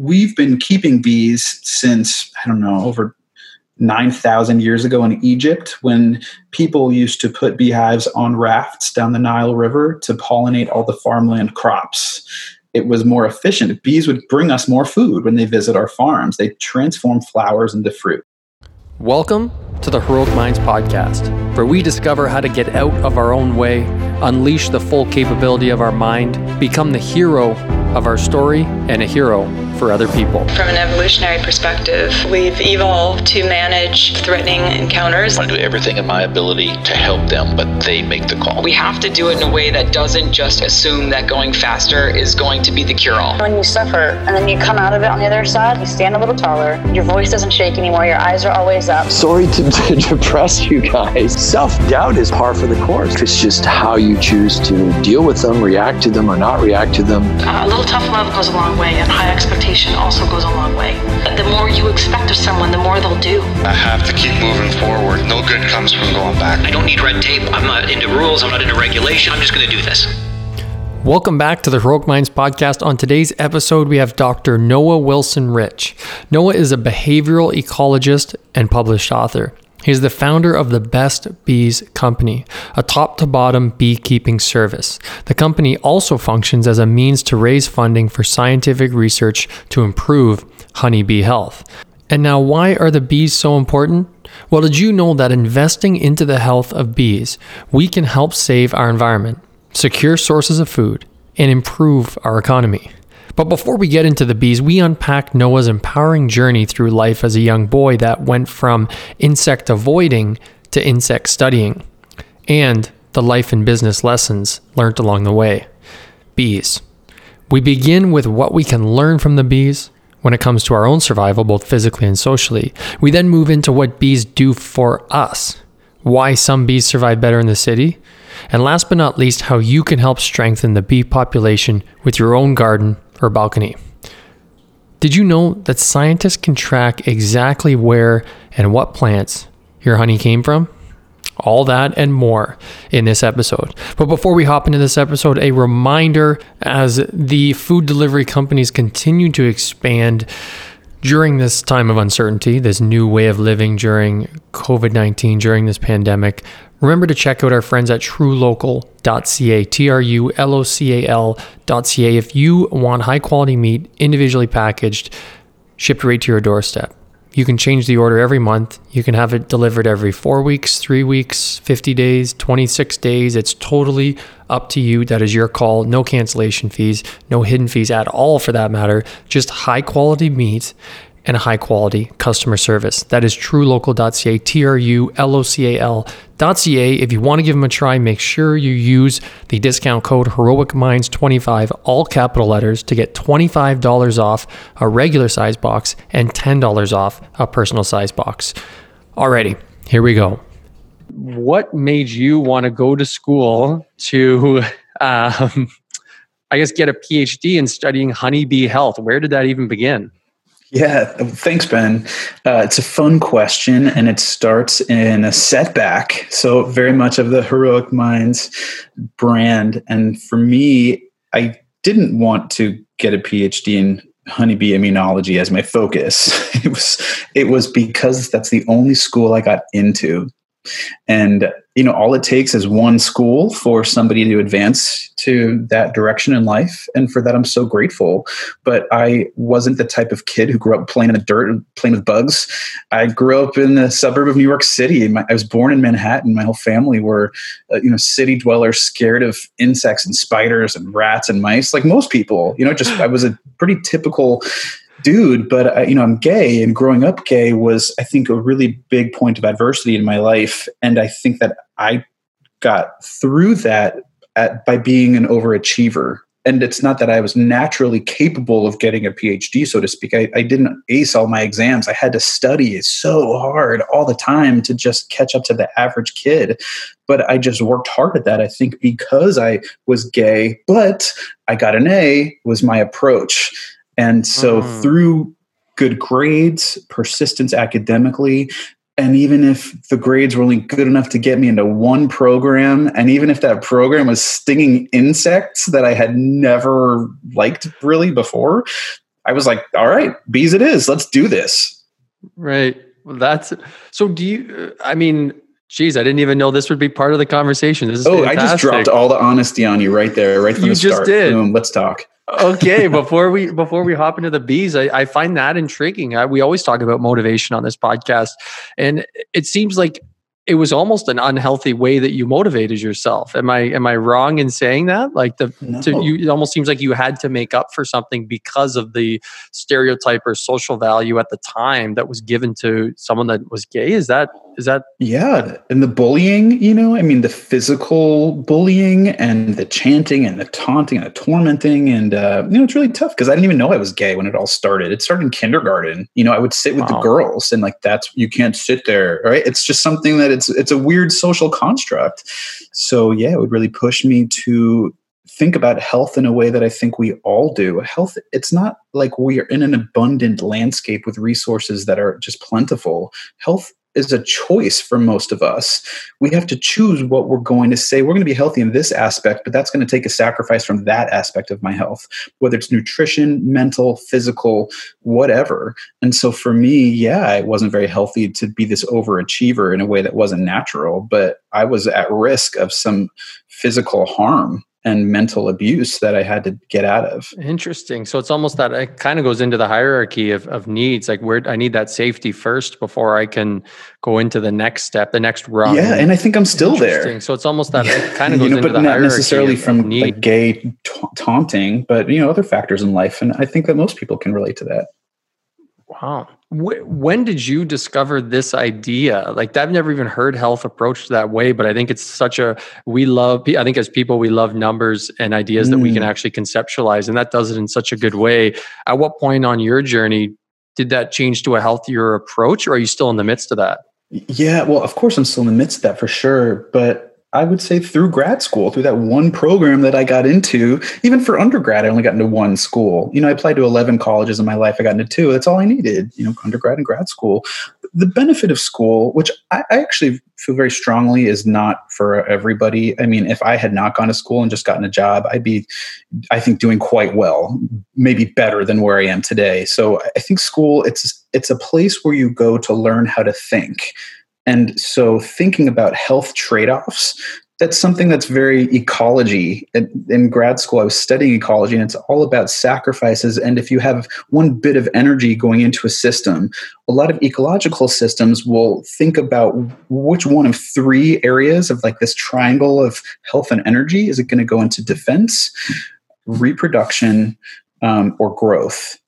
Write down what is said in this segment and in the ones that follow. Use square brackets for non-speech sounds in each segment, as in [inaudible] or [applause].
we've been keeping bees since, I don't know, over 9,000 years ago in Egypt when people used to put beehives on rafts down the Nile River to pollinate all the farmland crops. It was more efficient. Bees would bring us more food when they visit our farms. They transform flowers into fruit. Welcome to the Heroic Minds podcast, where we discover how to get out of our own way, unleash the full capability of our mind, become the hero of our story, and a hero for other people. From an evolutionary perspective, we've evolved to manage threatening encounters. I do everything in my ability to help them, but they make the call. We have to do it in a way that doesn't just assume that going faster is going to be the cure all. When you suffer and then you come out of it on the other side, you stand a little taller, your voice doesn't shake anymore, your eyes are always up. Sorry to, [laughs] to depress you guys. Self doubt is par for the course. It's just how you choose to deal with them, react to them, or not react to them. Uh, a little tough love goes a long way, and high expectation also goes a long way. The more you expect of someone, the more they'll do. I have to keep moving forward. No good comes from going back. I don't need red tape. I'm not into rules. I'm not into regulation. I'm just going to do this. Welcome back to the Heroic Minds podcast. On today's episode, we have Dr. Noah Wilson Rich. Noah is a behavioral ecologist and published author. He is the founder of the Best Bees Company, a top to bottom beekeeping service. The company also functions as a means to raise funding for scientific research to improve honeybee health. And now, why are the bees so important? Well, did you know that investing into the health of bees, we can help save our environment, secure sources of food, and improve our economy? But before we get into the bees, we unpack Noah's empowering journey through life as a young boy that went from insect avoiding to insect studying, and the life and business lessons learned along the way. Bees. We begin with what we can learn from the bees when it comes to our own survival, both physically and socially. We then move into what bees do for us, why some bees survive better in the city, and last but not least, how you can help strengthen the bee population with your own garden or balcony. Did you know that scientists can track exactly where and what plants your honey came from? All that and more in this episode. But before we hop into this episode, a reminder as the food delivery companies continue to expand during this time of uncertainty, this new way of living during COVID 19, during this pandemic, Remember to check out our friends at trulocal.ca, T R U L O C A L.ca, if you want high quality meat, individually packaged, shipped right to your doorstep. You can change the order every month. You can have it delivered every four weeks, three weeks, 50 days, 26 days. It's totally up to you. That is your call. No cancellation fees, no hidden fees at all for that matter. Just high quality meat and high quality customer service. That is trulocal.ca, T R U L O C A L.ca. If you want to give them a try, make sure you use the discount code Heroic Minds 25 all capital letters, to get $25 off a regular size box and $10 off a personal size box. Alrighty, here we go. What made you want to go to school to, [laughs] um, I guess, get a PhD in studying honeybee health? Where did that even begin? Yeah, thanks, Ben. Uh, it's a fun question, and it starts in a setback. So, very much of the Heroic Minds brand. And for me, I didn't want to get a PhD in honeybee immunology as my focus. [laughs] It was it was because that's the only school I got into. And you know, all it takes is one school for somebody to advance to that direction in life, and for that I'm so grateful. But I wasn't the type of kid who grew up playing in the dirt and playing with bugs. I grew up in the suburb of New York City. My, I was born in Manhattan. My whole family were, uh, you know, city dwellers, scared of insects and spiders and rats and mice, like most people. You know, just I was a pretty typical dude, but uh, you know, I'm gay, and growing up gay was, I think, a really big point of adversity in my life, and I think that I got through that at, by being an overachiever. And it's not that I was naturally capable of getting a PhD, so to speak. I, I didn't ace all my exams. I had to study so hard all the time to just catch up to the average kid. But I just worked hard at that, I think, because I was gay. But I got an A, was my approach and so mm. through good grades, persistence academically, and even if the grades were only good enough to get me into one program, and even if that program was stinging insects that I had never liked really before, I was like, all right, bees it is. Let's do this. Right. Well, that's so. Do you? I mean, geez, I didn't even know this would be part of the conversation. This is oh, fantastic. I just dropped all the honesty on you right there, right from you the start. just did. Boom, let's talk. Okay, before we before we hop into the bees, I, I find that intriguing. I, we always talk about motivation on this podcast, and it seems like it was almost an unhealthy way that you motivated yourself. Am I am I wrong in saying that? Like the No. to you, it almost seems like you had to make up for something because of the stereotype or social value at the time that was given to someone that was gay. Is that is that Yeah, and the bullying, you know, I mean, the physical bullying and the chanting and the taunting and the tormenting. And, uh, you know, it's really tough because I didn't even know I was gay when it all started. It started in kindergarten. You know, I would sit with the girls and, like, that's, you can't sit there, right? It's just something that it's, it's a weird social construct. So, yeah, it would really push me to think about health in a way that I think we all do. Health, it's not like we are in an abundant landscape with resources that are just plentiful. Health is a choice for most of us. We have to choose what we're going to say. We're going to be healthy in this aspect, but that's going to take a sacrifice from that aspect of my health, whether it's nutrition, mental, physical, whatever. And so for me, yeah, it wasn't very healthy to be this overachiever in a way that wasn't natural, but I was at risk of some physical harm and mental abuse that I had to get out of. Interesting. So it's almost that it kind of goes into the hierarchy of, of needs. Like where I need that safety first before I can go into the next step, the next rung. Yeah, and I think I'm still there. So it's almost that it kind of [laughs] you goes know, into but the not hierarchy necessarily of, of from need. like gay ta- taunting, but you know other factors in life, and I think that most people can relate to that. Wow. Wh- When did you discover this idea? Like, I've never even heard health approached that way, but I think it's such a, we love, I think as people, we love numbers and ideas that we can Mm. actually conceptualize, and that does it in such a good way. At what point on your journey did that change to a healthier approach, or are you still in the midst of that? Yeah, well, of course, I'm still in the midst of that for sure, but I would say through grad school, through that one program that I got into, even for undergrad, I only got into one school. You know, I applied to 11 colleges in my life. I got into two. That's all I needed, you know, undergrad and grad school. The benefit of school, which I, I actually feel very strongly is not for everybody. I mean, if I had not gone to school and just gotten a job, I'd be, I think, doing quite well, maybe better than where I am today. So I think school, it's it's a place where you go to learn how to think. And so thinking about health trade-offs, that's something that's very ecology. In, in grad school, I was studying ecology, and it's all about sacrifices. And if you have one bit of energy going into a system, a lot of ecological systems will think about which one of three areas of like this triangle of health and energy is it going to go into defense, reproduction, um, or growth.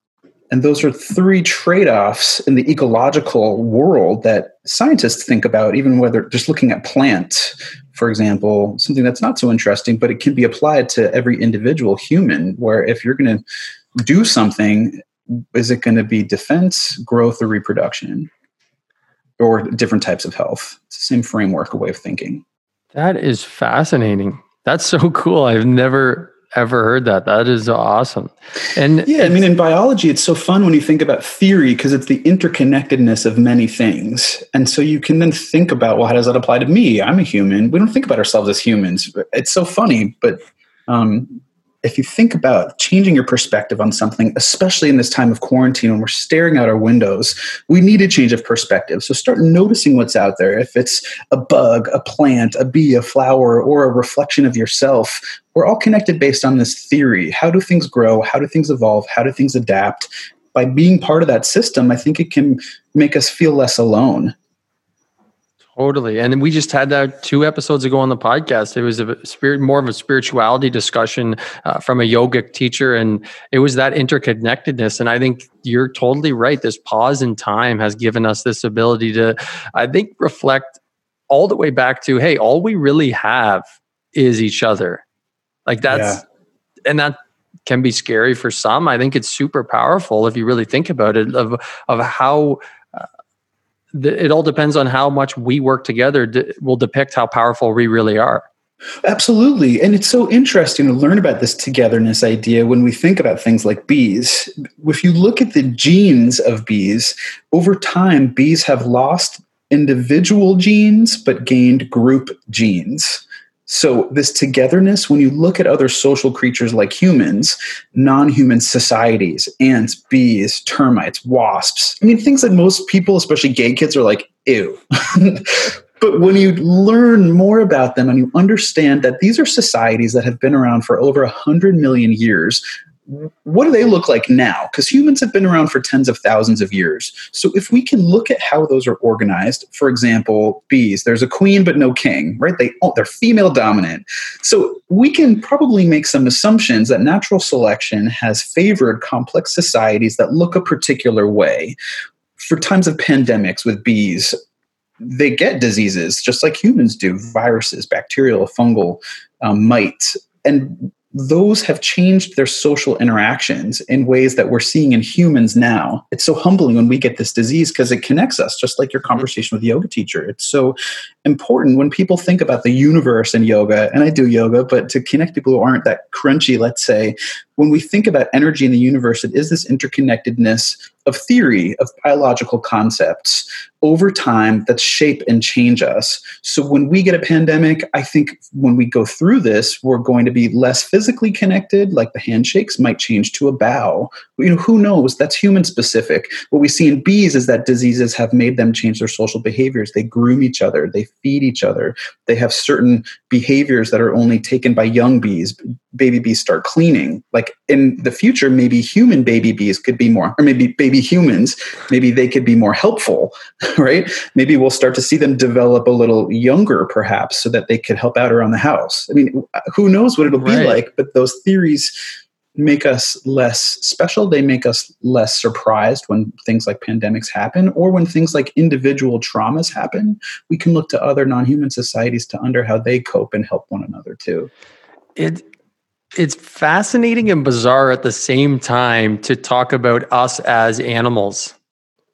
And those are three trade offs in the ecological world that scientists think about, even whether just looking at plants, for example, something that's not so interesting, but it can be applied to every individual human. Where if you're going to do something, is it going to be defense, growth, or reproduction? Or different types of health? It's the same framework, a way of thinking. That is fascinating. That's so cool. I've never ever heard that. That is awesome. And yeah, I mean, in biology, it's so fun when you think about theory because it's the interconnectedness of many things. And so you can then think about, well, how does that apply to me? I'm a human. We don't think about ourselves as humans. It's so funny. But um, if you think about changing your perspective on something, especially in this time of quarantine when we're staring out our windows, we need a change of perspective. So start noticing what's out there. If it's a bug, a plant, a bee, a flower, or a reflection of yourself, we're all connected based on this theory. How do things grow? How do things evolve? How do things adapt? By being part of that system, I think it can make us feel less alone. Totally. And we just had that two episodes ago on the podcast. It was a spirit, more of a spirituality discussion uh, from a yogic teacher. And it was that interconnectedness. And I think you're totally right. This pause in time has given us this ability to, I think, reflect all the way back to, hey, all we really have is each other. Like that's, yeah. and that can be scary for some. I think it's super powerful if you really think about it of, of how, it all depends on how much we work together to, will depict how powerful we really are. Absolutely. And it's so interesting to learn about this togetherness idea when we think about things like bees. If you look at the genes of bees over time bees have lost individual genes but gained group genes So, this togetherness, when you look at other social creatures like humans, non human societies, ants, bees, termites, wasps, I mean, things that most people, especially gay kids, are like, ew. [laughs] but when you learn more about them and you understand that these are societies that have been around for over 100 million years what do they look like now? Because humans have been around for tens of thousands of years. So if we can look at how those are organized, for example, bees, there's a queen but no king, right? They oh, they're female dominant. So we can probably make some assumptions that natural selection has favored complex societies that look a particular way. For times of pandemics with bees, they get diseases just like humans do viruses, bacterial, fungal, um, mites. And those have changed their social interactions in ways that we're seeing in humans now. It's so humbling when we get this disease because it connects us, just like your mm-hmm. conversation with the yoga teacher. It's so important when people think about the universe and yoga, and I do yoga, but to connect people who aren't that crunchy, let's say, when we think about energy in the universe, it is this interconnectedness of theory, of biological concepts over time that shape and change us. So when we get a pandemic, I think when we go through this, we're going to be less physically connected, like the handshakes might change to a bow. You know, who knows? That's human specific. What we see in bees is that diseases have made them change their social behaviors. They groom each other, they feed each other, they have certain behaviors that are only taken by young bees. Baby bees start cleaning. Like in the future, maybe human baby bees could be more, or maybe baby humans, maybe they could be more helpful, [laughs] right? Maybe we'll start to see them develop a little younger, perhaps, so that they could help out around the house. I mean, who knows what it'll right. be like, but those theories make us less special. They make us less surprised when things like pandemics happen or when things like individual traumas happen. We can look to other non human societies to under how they cope and help one another too. It it's fascinating and bizarre at the same time to talk about us as animals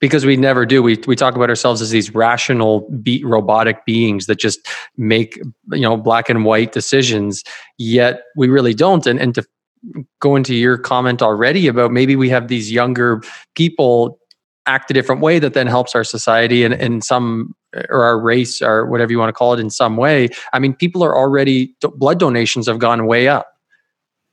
because we never do. We we talk about ourselves as these rational, be, robotic beings that just make you know black and white decisions. Yet we really don't. And and to go into your comment already about maybe we have these younger people act a different way that then helps our society and, and some or our race or whatever you want to call it in some way. I mean, people are already blood donations have gone way up.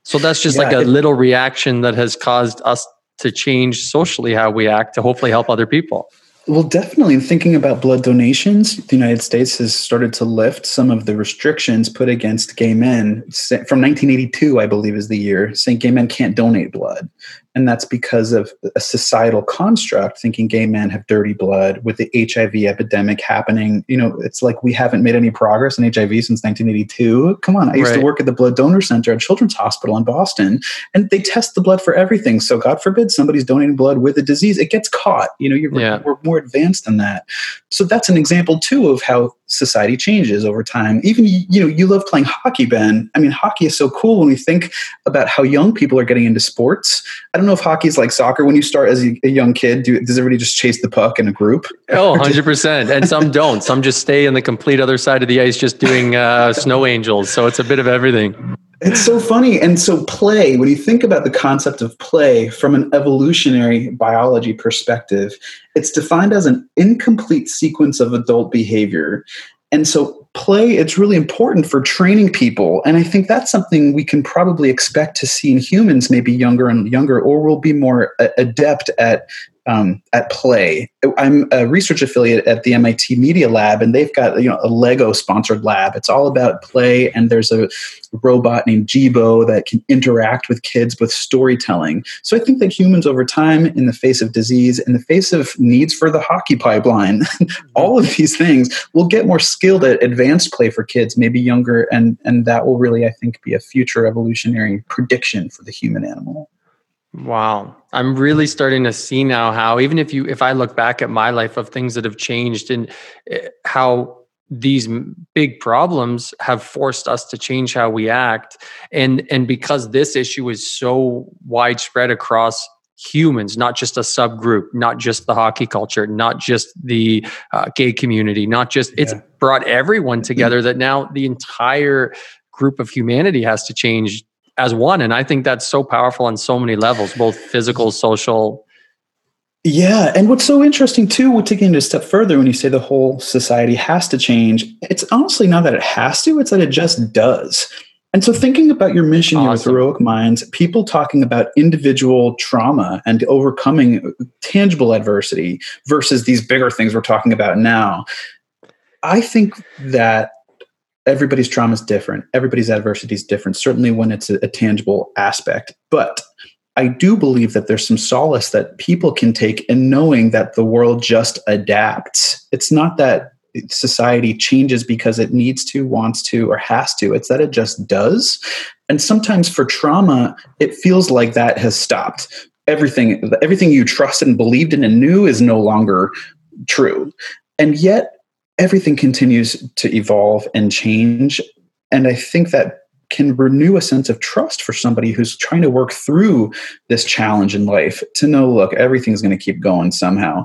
So that's just yeah, like a it, little reaction that has caused us to change socially how we act to hopefully help other people. Well, definitely. Thinking about blood donations, the United States has started to lift some of the restrictions put against gay men. From 1982, I believe, is the year, saying gay men can't donate blood. And that's because of a societal construct thinking gay men have dirty blood with the HIV epidemic happening. You know, it's like we haven't made any progress in HIV since 1982. Come on. I used right. to work at the Blood Donor Center at Children's Hospital in Boston, and they test the blood for everything. So, God forbid somebody's donating blood with a disease, it gets caught. You know, you're, yeah. we're more advanced than that. So, that's an example, too, of how society changes over time. Even you know, you love playing hockey, Ben. I mean, hockey is so cool when we think about how young people are getting into sports. I don't know if hockey is like soccer. When you start as a, young kid, do, does everybody just chase the puck in a group? Oh, 100 percent. And some don't. Some just stay in the complete other side of the ice, just doing uh, snow angels. So it's a bit of everything. It's so funny. And so, play, when you think about the concept of play from an evolutionary biology perspective, it's defined as an incomplete sequence of adult behavior. And so, play, it's really important for training people. And I think that's something we can probably expect to see in humans, maybe younger and younger, or we'll be more adept at um, at play. I'm a research affiliate at the MIT Media Lab, and they've got you know a Lego sponsored lab. It's all about play, and there's a robot named Jibo that can interact with kids with storytelling. So I think that humans over time, in the face of disease, in the face of needs for the hockey pipeline, [laughs] all of these things, will get more skilled at advanced play for kids, maybe younger, and and that will really, I think, be a future evolutionary prediction for the human animal. Wow. I'm really starting to see now how even if you if I look back at my life of things that have changed and eh, how these big problems have forced us to change how we act and and because this issue is so widespread across humans not just a subgroup not just the hockey culture not just the uh, gay community not just yeah. it's brought everyone together that now the entire group of humanity has to change as one. And I think that's so powerful on so many levels, both physical, social. Yeah, and what's so interesting too, we're taking it a step further when you say the whole society has to change. It's honestly not that it has to; it's that it just does. And so, thinking about your mission awesome. here with Heroic Minds, people talking about individual trauma and overcoming tangible adversity versus these bigger things we're talking about now. I think that everybody's trauma is different. Everybody's adversity is different, certainly when it's a, a tangible aspect. But I do believe that there's some solace that people can take in knowing that the world just adapts. It's not that society changes because it needs to, wants to, or has to. It's that it just does. And sometimes for trauma, it feels like that has stopped. Everything, everything you trusted and believed in and knew is no longer true. And yet, everything continues to evolve and change. And I think that can renew a sense of trust for somebody who's trying to work through this challenge in life to know look everything's going to keep going somehow.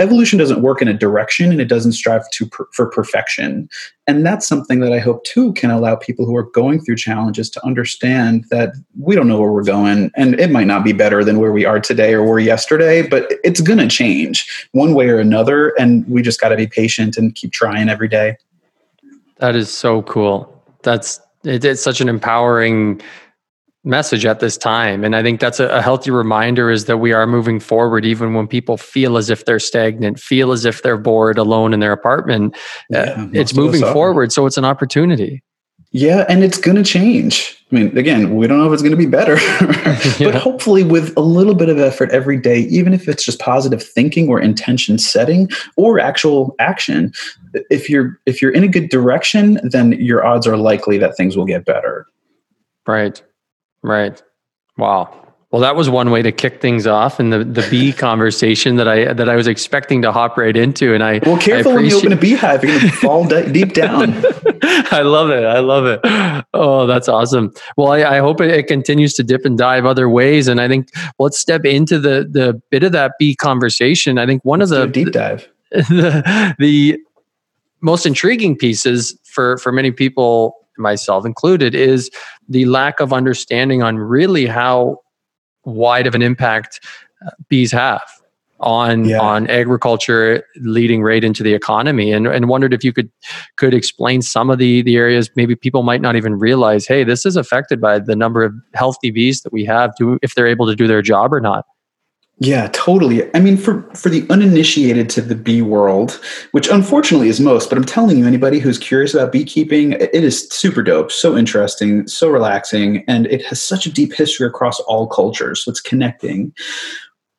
Evolution doesn't work in a direction and it doesn't strive to per, for perfection. And that's something that i hope too can allow people who are going through challenges to understand that we don't know where we're going and it might not be better than where we are today or were yesterday but it's going to change one way or another and we just got to be patient and keep trying every day. That is so cool. That's it, it's such an empowering message at this time. And i think that's a, a, healthy reminder is that we are moving forward even when people feel as if they're stagnant feel as if they're bored alone in their apartment. Uh, yeah, uh, it's moving forward so it's an opportunity yeah and it's going to change. I mean again we don't know if it's going to be better [laughs] [laughs] but yeah. hopefully with a little bit of effort every day even if it's just positive thinking or intention setting or actual action if you're if you're in a good direction then your odds are likely that things will get better. Right. Right. Wow well, that was one way to kick things off, and the the bee [laughs] conversation that I that I was expecting to hop right into, and I well, careful I when you open a beehive, you're going to fall deep [laughs] down. I love it. I love it. Oh, that's awesome. Well, I, I hope it, it, continues to dip and dive other ways, and I think let's step into the the bit of that bee conversation. I think one let's of the deep dive, [laughs] the, the most intriguing pieces for for many people myself included is the lack of understanding on really how wide of an impact uh, bees have on yeah. on agriculture leading right into the economy. And, and wondered if you could could explain some of the the areas maybe people might not even realize hey this is affected by the number of healthy bees that we have. Do if they're able to do their job or not yeah, totally. I mean, for for the uninitiated to the bee world, which unfortunately is most, but I'm telling you, anybody who's curious about beekeeping, it is super dope, so interesting, so relaxing, and it has such a deep history across all cultures. So it's connecting.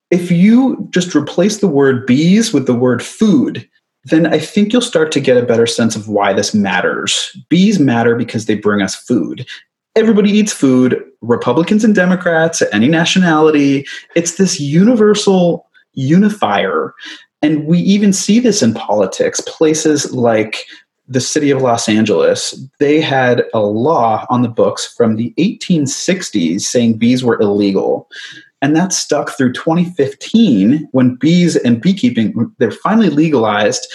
If you just replace the word bees with the word food, then I think you'll start to get a better sense of why this matters. Bees matter because they bring us food everybody eats food, Republicans and Democrats, any nationality. It's this universal unifier. And we even see this in politics. Places like the city of Los Angeles, they had a law on the books from the 1860s saying bees were illegal. And that stuck through 2015 when bees and beekeeping, they're finally legalized.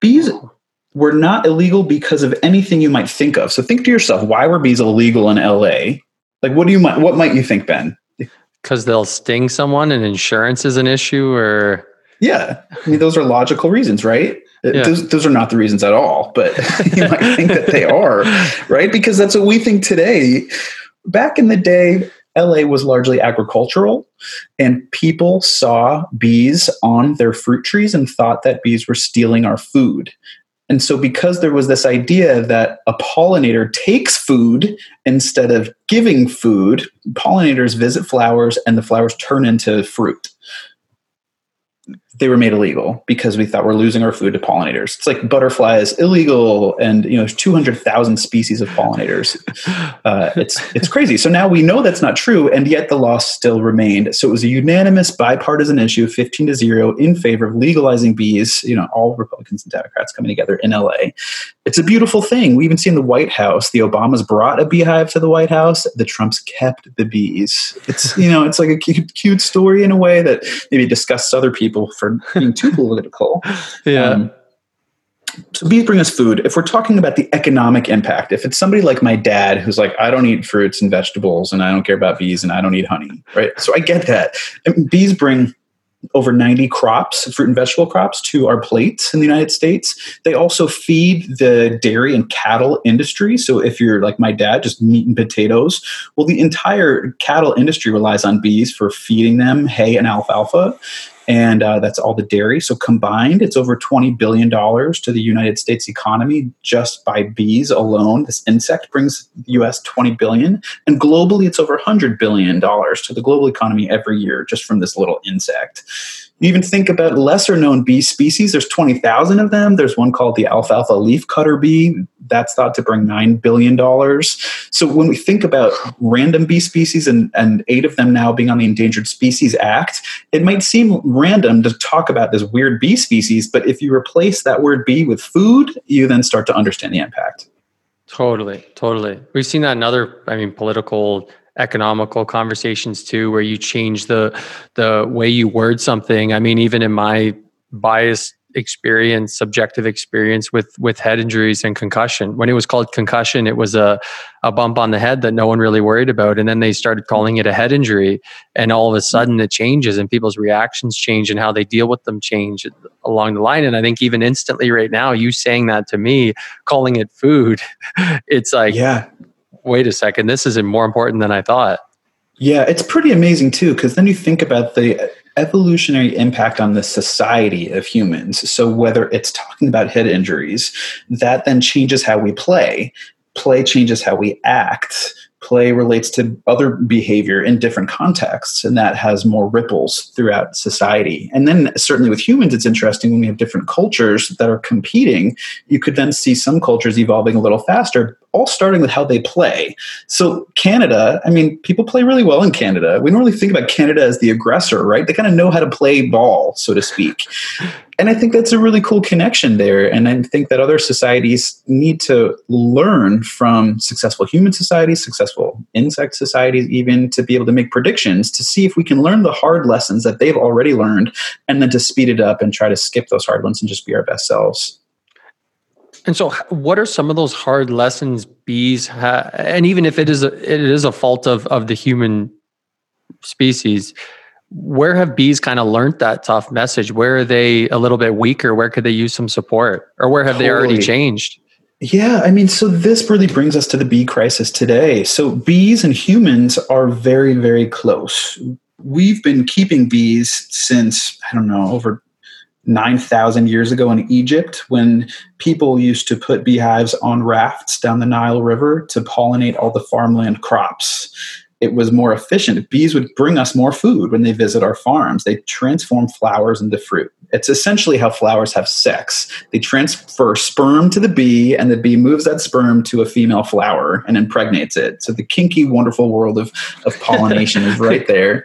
Bees were not illegal because of anything you might think of. So think to yourself, why were bees illegal in LA? Like what do you might what might you think, Ben? Because they'll sting someone and insurance is an issue or Yeah. I mean those are logical reasons, right? Uh, yeah. Those, those are not the reasons at all, but [laughs] you might think that they are, right? Because that's what we think today. Back in the day, LA was largely agricultural, and people saw bees on their fruit trees and thought that bees were stealing our food. And so, because there was this idea that a pollinator takes food instead of giving food, pollinators visit flowers and the flowers turn into fruit they were made illegal because we thought we're losing our food to pollinators. It's like butterflies illegal, and you know, there's 200,000 species of pollinators. [laughs] Uh, it's it's crazy. So now we know that's not true, and yet the law still remained. So it was a unanimous bipartisan issue, 15 to zero, in favor of legalizing bees. You know, all Republicans and Democrats coming together in LA. It's a beautiful thing. We even see in the White House, the Obamas brought a beehive to the White House. The Trumps kept the bees. It's you know, it's like a cute, cute story in a way that maybe disgusts other people for being too [laughs] political. yeah. Um, so bees bring us food. If we're talking about the economic impact, if it's somebody like my dad who's like, I don't eat fruits and vegetables and I don't care about bees and I don't eat honey, right? So I get that. And bees bring over 90 crops, fruit and vegetable crops, to our plates in the United States. They also feed the dairy and cattle industry. So if you're like my dad, just meat and potatoes, well, the entire cattle industry relies on bees for feeding them hay and alfalfa and uh, that's all the dairy. So combined, it's over twenty billion dollars to the United States economy just by bees alone. This insect brings the U.S. twenty billion, and globally, it's over hundred billion dollars to the global economy every year just from this little insect. You even think about lesser known bee species. There's 20,000 of them. There's one called the alfalfa leafcutter bee. That's thought to bring $9 billion. So when we think about random bee species and, and eight of them now being on the Endangered Species Act, it might seem random to talk about this weird bee species, but if you replace that word bee with food, you then start to understand the impact. Totally, totally. We've seen that in other, I mean, political economical conversations too where you change the the way you word something. I mean even in my biased experience subjective experience with with head injuries and concussion. When it was called concussion it was a a bump on the head that no one really worried about and then they started calling it a head injury and all of a sudden it changes and people's reactions change and how they deal with them change along the line. And i think even instantly right now you saying that to me calling it food [laughs] it's like yeah wait a second, this is more important than I thought. Yeah, it's pretty amazing too, because then you think about the evolutionary impact on the society of humans. So, whether it's talking about head injuries, that then changes how we play. Play changes how we act play relates to other behavior in different contexts, and that has more ripples throughout society. And then, certainly with humans, it's interesting when we have different cultures that are competing. You could then see some cultures evolving a little faster, all starting with how they play. So, Canada, I mean, people play really well in Canada. We don't really think about Canada as the aggressor, right? They kind of know how to play ball, so to speak and I think that's a really cool connection there. And I think that other societies need to learn from successful human societies, successful insect societies, even to be able to make predictions to see if we can learn the hard lessons that they've already learned and then to speed it up and try to skip those hard ones and just be our best selves. And so, what are some of those hard lessons bees have? And even if it is a, it is a fault of of the human species, where have bees kind of learned that tough message? Where are they a little bit weaker? Where could they use some support? Or where have totally. they already changed? Yeah, I mean, so this really brings us to the bee crisis today. So, bees and humans are very, very close. We've been keeping bees since, I don't know, over 9,000 years ago in Egypt when people used to put beehives on rafts down the Nile River to pollinate all the farmland crops it was more efficient. Bees would bring us more food when they visit our farms. They transform flowers into fruit. It's essentially how flowers have sex. They transfer sperm to the bee, and the bee moves that sperm to a female flower and impregnates it. So the kinky, wonderful world of, of pollination is right [laughs] there.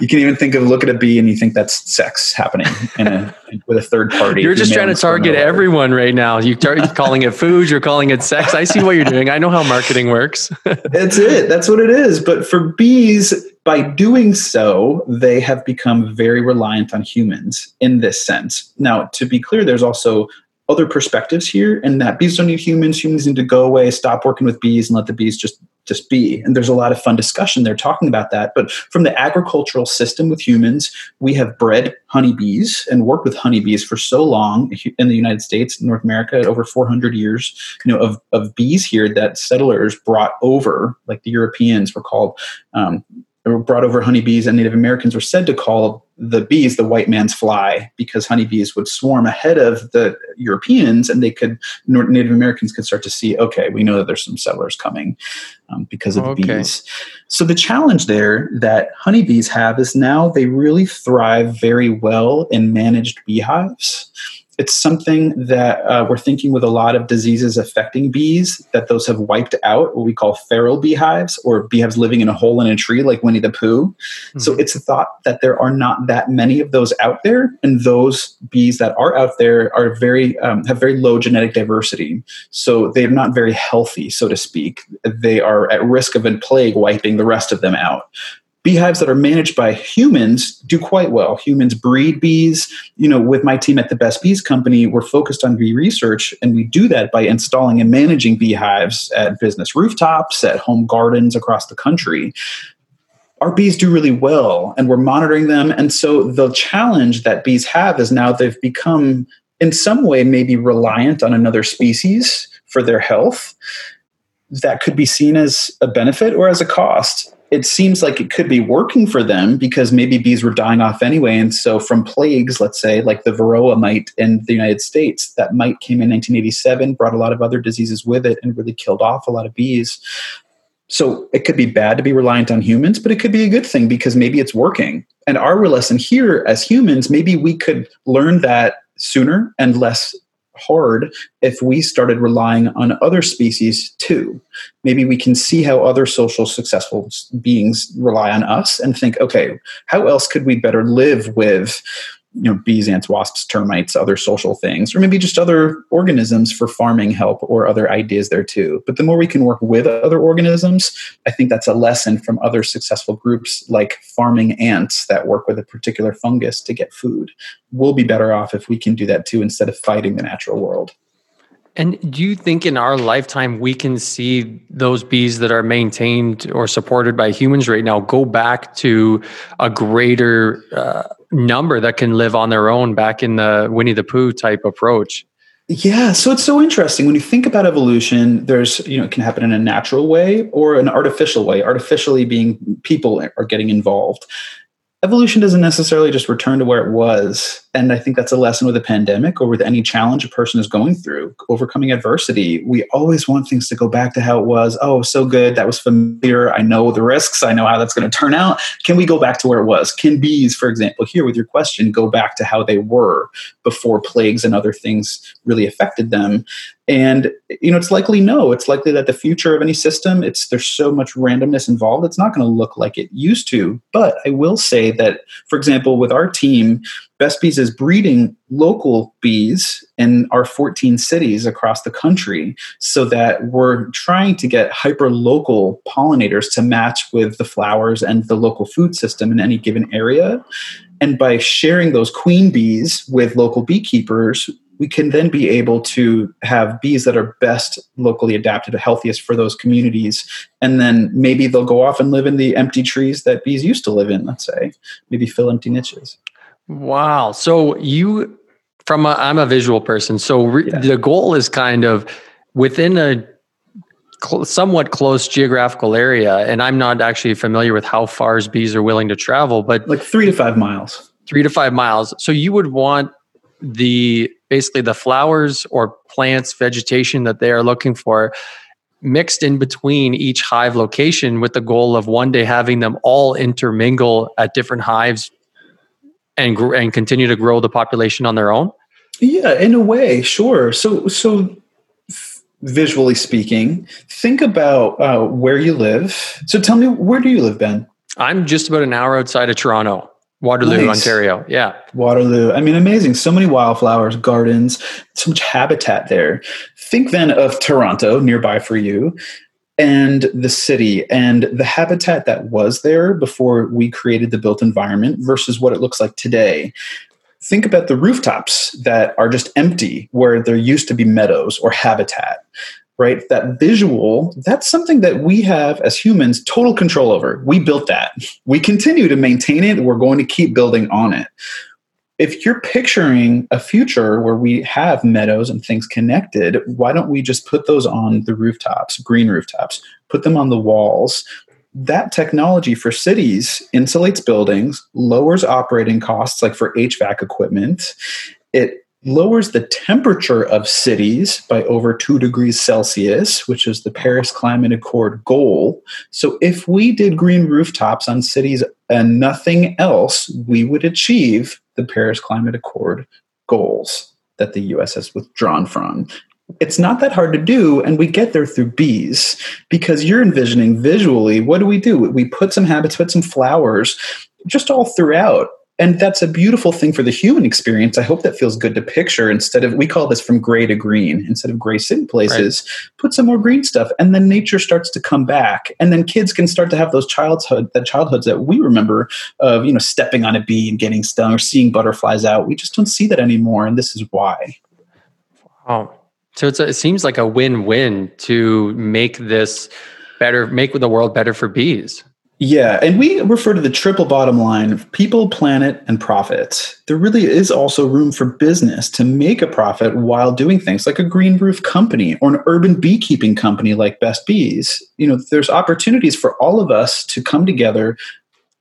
You can even think of look at a bee and you think that's sex happening in a, with a third party. You're just trying to target everyone right now. You are calling it food, you're calling it sex. I see what you're doing. I know how marketing works. that's it. That's what it is. But for bees, by doing so, they have become very reliant on humans in this sense. Now, to be clear, there's also other perspectives here, and that bees don't need humans. Humans need to go away, stop working with bees, and let the bees just just be. And there's a lot of fun discussion there talking about that. But from the agricultural system with humans, we have bred honeybees and worked with honeybees for so long in the United States, North America, over 400 years, you know, of, of bees here that settlers brought over, like the Europeans were called um, brought over honeybees, and Native Americans were said to call the bees the white man's fly because honeybees would swarm ahead of the Europeans, and they could Native Americans could start to see, okay, we know that there's some settlers coming um, because of okay. bees. So the challenge there that honeybees have is now they really thrive very well in managed beehives it's something that uh, we're thinking with a lot of diseases affecting bees that those have wiped out what we call feral beehives or beehives living in a hole in a tree like winnie the pooh. Mm-hmm. so it's a thought that there are not that many of those out there and those bees that are out there are very um, have very low genetic diversity. So they're not very healthy so to speak. They are at risk of a plague wiping the rest of them out beehives that are managed by humans do quite well. Humans breed bees. You know, with my team at the Best Bees Company, we're focused on bee research, and we do that by installing and managing beehives at business rooftops, at home gardens across the country. our bees do really well and we're monitoring them. And so the challenge that bees have is now they've become, in some way, maybe reliant on another species for their health. That could be seen as a benefit or as a cost it seems like it could be working for them because maybe bees were dying off anyway. And so, from plagues, let's say, like the Varroa mite in the United States, that mite came in 1987, brought a lot of other diseases with it, and really killed off a lot of bees. So, it could be bad to be reliant on humans, but it could be a good thing because maybe it's working. And our lesson here as humans, maybe we could learn that sooner and less hard if we started relying on other species too. Maybe we can see how other social successful beings rely on us and think, okay, how else could we better live with you know bees ants wasps termites other social things or maybe just other organisms for farming help or other ideas there too. But the more we can work with other organisms i think that's a lesson from other successful groups like farming ants that work with a particular fungus to get food. We'll be better off if we can do that too instead of fighting the natural world. And do you think in our lifetime we can see those bees that are maintained or supported by humans right now go back to a greater uh, number that can live on their own back in the Winnie the Pooh type approach? Yeah, so it's so interesting when you think about evolution. There's, you know, it can happen in a natural way or an artificial way. Artificially being people are getting involved evolution doesn't necessarily just return to where it was. And I think that's a lesson with a pandemic or with any challenge a person is going through, overcoming adversity. We always want things to go back to how it was. Oh, so good. That was familiar. I know the risks. I know how that's going to turn out. Can we go back to where it was? Can bees, for example, here with your question, go back to how they were before plagues and other things really affected them? And you know, it's likely no. It's likely that the future of any system, it's there's so much randomness involved. It's not going to look like it used to. But I will say that, for example, with our team, Best Bees is breeding local bees in our 14 cities across the country, so that we're trying to get hyper local pollinators to match with the flowers and the local food system in any given area. And by sharing those queen bees with local beekeepers, we can then be able to have bees that are best locally adapted, healthiest for those communities. And then maybe they'll go off and live in the empty trees that bees used to live in, let's say, maybe fill empty niches. Wow. So you, from a, I'm a visual person. So re, yeah. the goal is kind of within a cl- somewhat close geographical area. And I'm not actually familiar with how far bees are willing to travel, but like three to five miles. Three to five miles. So you would want the basically the flowers or plants, vegetation that they are looking for mixed in between each hive location with the goal of one day having them all intermingle at different hives and gr- and continue to grow the population on their own yeah in a way sure so so visually speaking think about uh, where you live so tell me where do you live ben i'm just about an hour outside of toronto Waterloo, nice. Ontario. Yeah. Waterloo. I mean, amazing. So many wildflowers, gardens, so much habitat there. Think then of Toronto, nearby for you, and the city and the habitat that was there before we created the built environment versus what it looks like today. Think about the rooftops that are just empty where there used to be meadows or habitat right? That visual, that's something that we have as humans total control over. We built that. We continue to maintain it. We're going to keep building on it. If you're picturing a future where we have meadows and things connected, why don't we just put those on the rooftops, green rooftops, put them on the walls? That technology for cities insulates buildings, lowers operating costs, like for HVAC equipment. It lowers the temperature of cities by over 2 degrees Celsius, which is the Paris Climate Accord goal. So, if we did green rooftops on cities and nothing else, we would achieve the Paris Climate Accord goals that the US has withdrawn from. It's not that hard to do, and we get there through bees because you're envisioning visually what do we do? We put some habits, put some flowers just all throughout and that's a beautiful thing for the human experience. I hope that feels good to picture instead of, we call this from gray to green. Instead of gray sitting places, right. put some more green stuff. And then nature starts to come back. And then kids can start to have those childhood, that childhoods that we remember of, you know, stepping on a bee and getting stung or seeing butterflies out. We just don't see that anymore. And this is why. Wow. So a, it seems like a win win to make this better, make the world better for bees. Yeah, and we refer to the triple bottom line of people, planet, and profit. There really is also room for business to make a profit while doing things like a green roof company or an urban beekeeping company like Best Bees. You know, there's opportunities for all of us to come together,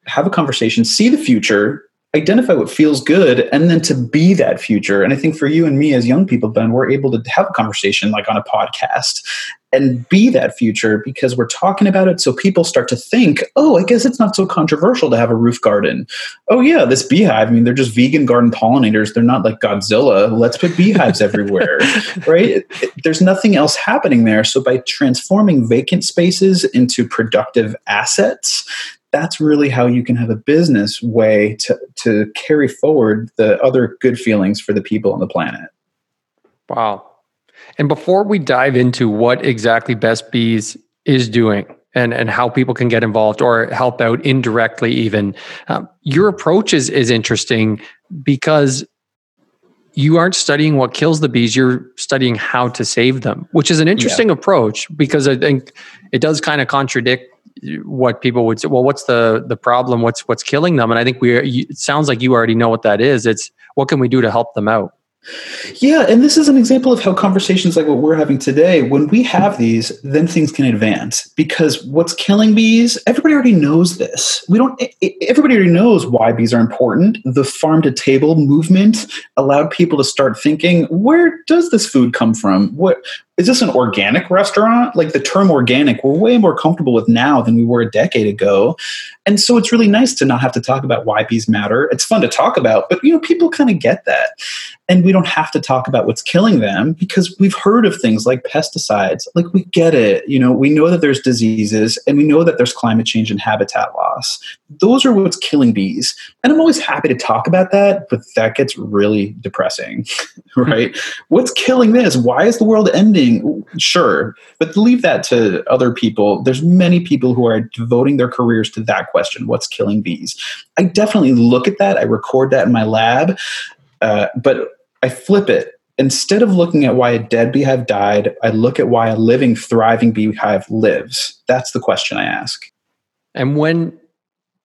have a conversation, see the future, identify what feels good and then to be that future. And i think for you and me as young people ben we're able to have a conversation like on a podcast and be that future because we're talking about it. So people start to think oh i guess it's not so controversial to have a roof garden. Oh yeah this beehive i mean they're just vegan garden pollinators. They're not like godzilla. Let's put beehives everywhere. [laughs] Right? It, it, there's nothing else happening there. So by transforming vacant spaces into productive assets that's really how you can have a business way to, to carry forward the other good feelings for the people on the planet. Wow. And before we dive into what exactly Best Bees is doing and, and how people can get involved or help out indirectly, even, um, your approach is, is interesting because you aren't studying what kills the bees, you're studying how to save them, which is an interesting yeah. approach because I think it does kind of contradict what people would say well what's the the problem what's what's killing them and i think we it sounds like you already know what that is it's what can we do to help them out yeah, and this is an example of how conversations like what we're having today, when we have these, then things can advance. Because what's killing bees, everybody already knows this. We don't everybody already knows why bees are important. The farm to table movement allowed people to start thinking, where does this food come from? What is this an organic restaurant? Like the term organic, we're way more comfortable with now than we were a decade ago. And so it's really nice to not have to talk about why bees matter. It's fun to talk about, but you know, people kind of get that. And we don't have to talk about what's killing them because we've heard of things like pesticides. Like we get it. You know, we know that there's diseases and we know that there's climate change and habitat loss. Those are what's killing bees. And I'm always happy to talk about that, but that gets really depressing, [laughs] right? [laughs] what's killing this? Why is the world ending? Sure, but leave that to other people. There's many people who are devoting their careers to that question what's killing bees? I definitely look at that, I record that in my lab, uh, but I flip it. Instead of looking at why a dead beehive died, I look at why a living, thriving beehive lives. That's the question I ask. And when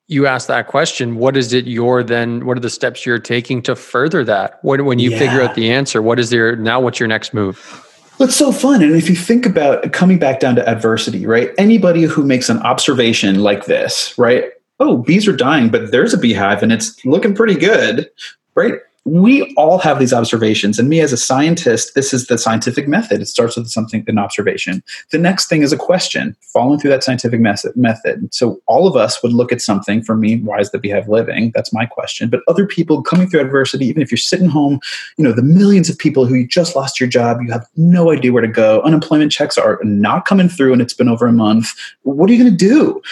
you ask that question, what is it you're then, what are the steps you're taking to further that? When, when you yeah. figure out the answer, what is your, now what's your next move? It's so fun. And if you think about coming back down to adversity, right? Anybody who makes an observation like this, right? Oh, bees are dying, but there's a beehive and it's looking pretty good, right? We all have these observations. And me as a scientist this is the scientific method. It starts with something an observation. The next thing is a question following through that scientific method. So all of us would look at something. For me why is the beehive living? That's my question. But other people coming through adversity even if you're sitting home you know the millions of people who you just lost your job you have no idea where to go unemployment checks are not coming through and it's been over a month. What are you going to do?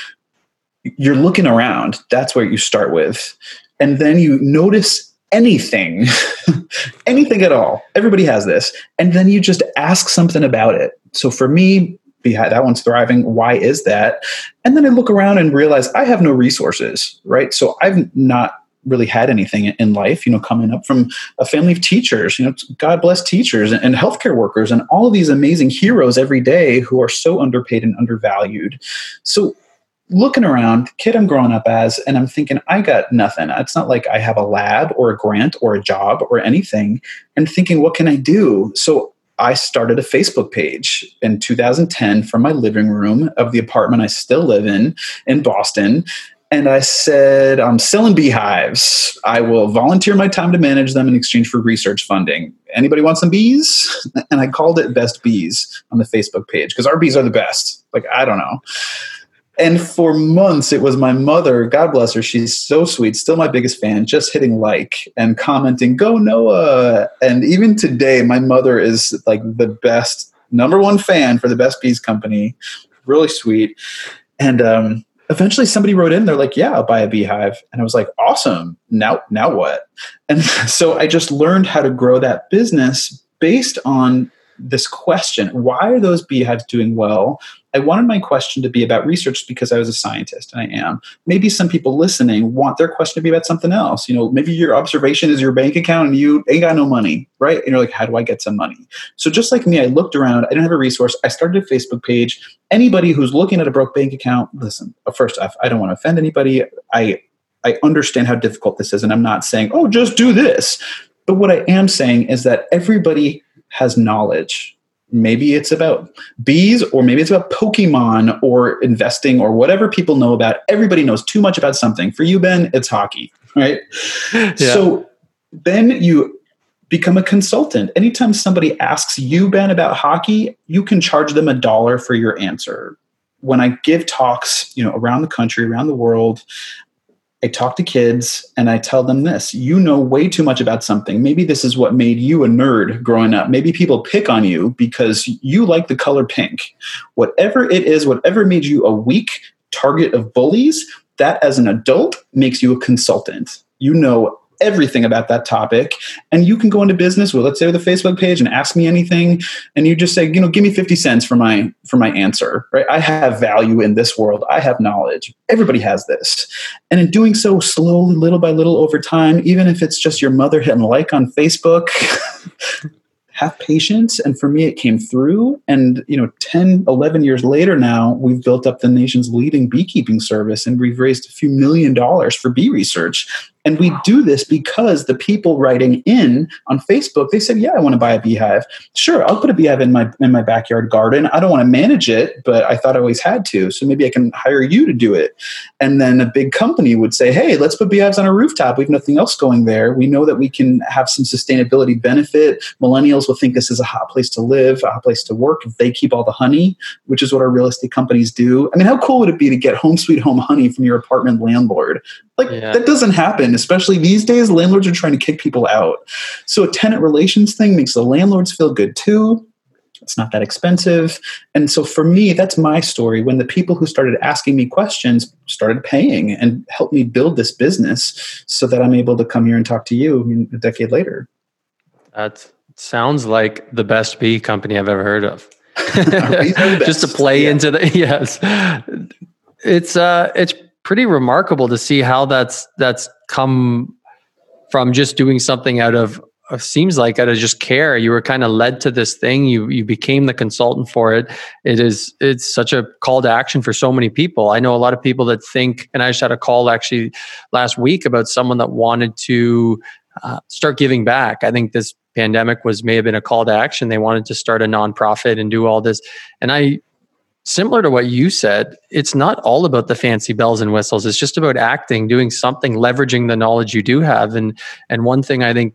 You're looking around. That's where you start with. And then you notice anything, [laughs] anything at all. Everybody has this. And then you just ask something about it. So for me, behind that one's thriving. Why is that? And then I look around and realize I have no resources, right? So I've not really had anything in life, you know, coming up from a family of teachers, you know, God bless teachers and healthcare workers and all of these amazing heroes every day who are so underpaid and undervalued. So looking around, kid I'm growing up as, and I'm thinking, I got nothing. It's not like I have a lab or a grant or a job or anything, and thinking, what can I do? So I started a Facebook page in 2010 from my living room of the apartment I still live in in Boston. And I said, I'm selling beehives. I will volunteer my time to manage them in exchange for research funding. Anybody want some bees? [laughs] And I called it Best Bees on the Facebook page because our bees are the best. Like, I don't know and for months it was my mother god bless her she's so sweet still my biggest fan just hitting like and commenting go noah! And even today my mother is like the best number one fan for the best bees company really sweet. And um, eventually somebody wrote in they're like yeah i'll buy a beehive. And i was like awesome now now what? And [laughs] so i just learned how to grow that business based on this question why are those beehives doing well I wanted my question to be about research because I was a scientist and I am. Maybe some people listening want their question to be about something else. You know, maybe your observation is your bank account and you ain't got no money, right? And you're like, how do I get some money? So just like me, I looked around, I didn't have a resource. I started a Facebook page. Anybody who's looking at a broke bank account, listen, uh, first off, I don't want to offend anybody. I I understand how difficult this is, and I'm not saying, oh, just do this. But what I am saying is that everybody has knowledge. Maybe it's about bees or maybe it's about pokemon or investing or whatever people know about. Everybody knows too much about something. For you ben it's hockey right? [laughs] Yeah. so then you become a consultant. Anytime somebody asks you ben about hockey you can charge them a dollar for your answer. When i give talks you know around the country around the world I talk to kids and I tell them this you know way too much about something. Maybe this is what made you a nerd growing up. Maybe people pick on you because you like the color pink. Whatever it is, whatever made you a weak target of bullies, that as an adult makes you a consultant. You know everything about that topic and you can go into business with let's say with a facebook page and ask me anything and you just say you know give me 50 cents for my for my answer right? I have value in this world. I have knowledge. Everybody has this. And in doing so slowly little by little over time even if it's just your mother hitting like on facebook [laughs] have patience. And for me it came through. And you know 10 11 years later now we've built up the nation's leading beekeeping service and we've raised a few million dollars for bee research and we do this because the people writing in on Facebook, they said, "Yeah, I want to buy a beehive. Sure, I'll put a beehive in my in my backyard garden. I don't want to manage it, but I thought I always had to. So maybe I can hire you to do it." And then a big company would say, "Hey, let's put beehives on a rooftop. We have nothing else going there. We know that we can have some sustainability benefit. Millennials will think this is a hot place to live, a hot place to work if they keep all the honey, which is what our real estate companies do. I mean, how cool would it be to get home sweet home honey from your apartment landlord? Like yeah. that doesn't happen, especially these days. Landlords are trying to kick people out. So a tenant relations thing makes the landlords feel good too. It's not that expensive. And so for me, that's my story. When the people who started asking me questions started paying and helped me build this business so that I'm able to come here and talk to you a decade later. That sounds like the best bee company I've ever heard of. [laughs] [laughs] Just to play yeah. into the [laughs] yes. It's uh it's pretty remarkable to see how that's that's come from just doing something out of uh, seems like out of just care. You were kind of led to this thing. You you became the consultant for it. It is it's such a call to action for so many people. I know a lot of people that think and i just had a call actually last week about someone that wanted to uh, start giving back. I think this pandemic was may have been a call to action. They wanted to start a nonprofit and do all this. And i similar to what you said, it's not all about the fancy bells and whistles. It's just about acting, doing something, leveraging the knowledge you do have. And and one thing I think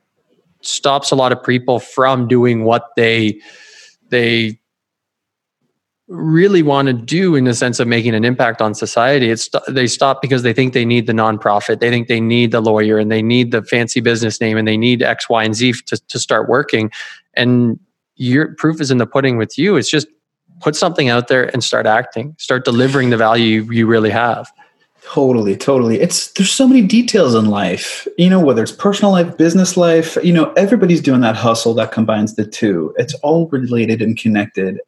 stops a lot of people from doing what they they really want to do in the sense of making an impact on society it's they stop because they think they need the nonprofit they think they need the lawyer and they need the fancy business name and they need x y and z to, to start working and your proof is in the pudding with you it's just put something out there and start acting start delivering the value you, really have. Totally totally. It's there's so many details in life you know whether it's personal life business life you know everybody's doing that hustle that combines the two. It's all related and connected.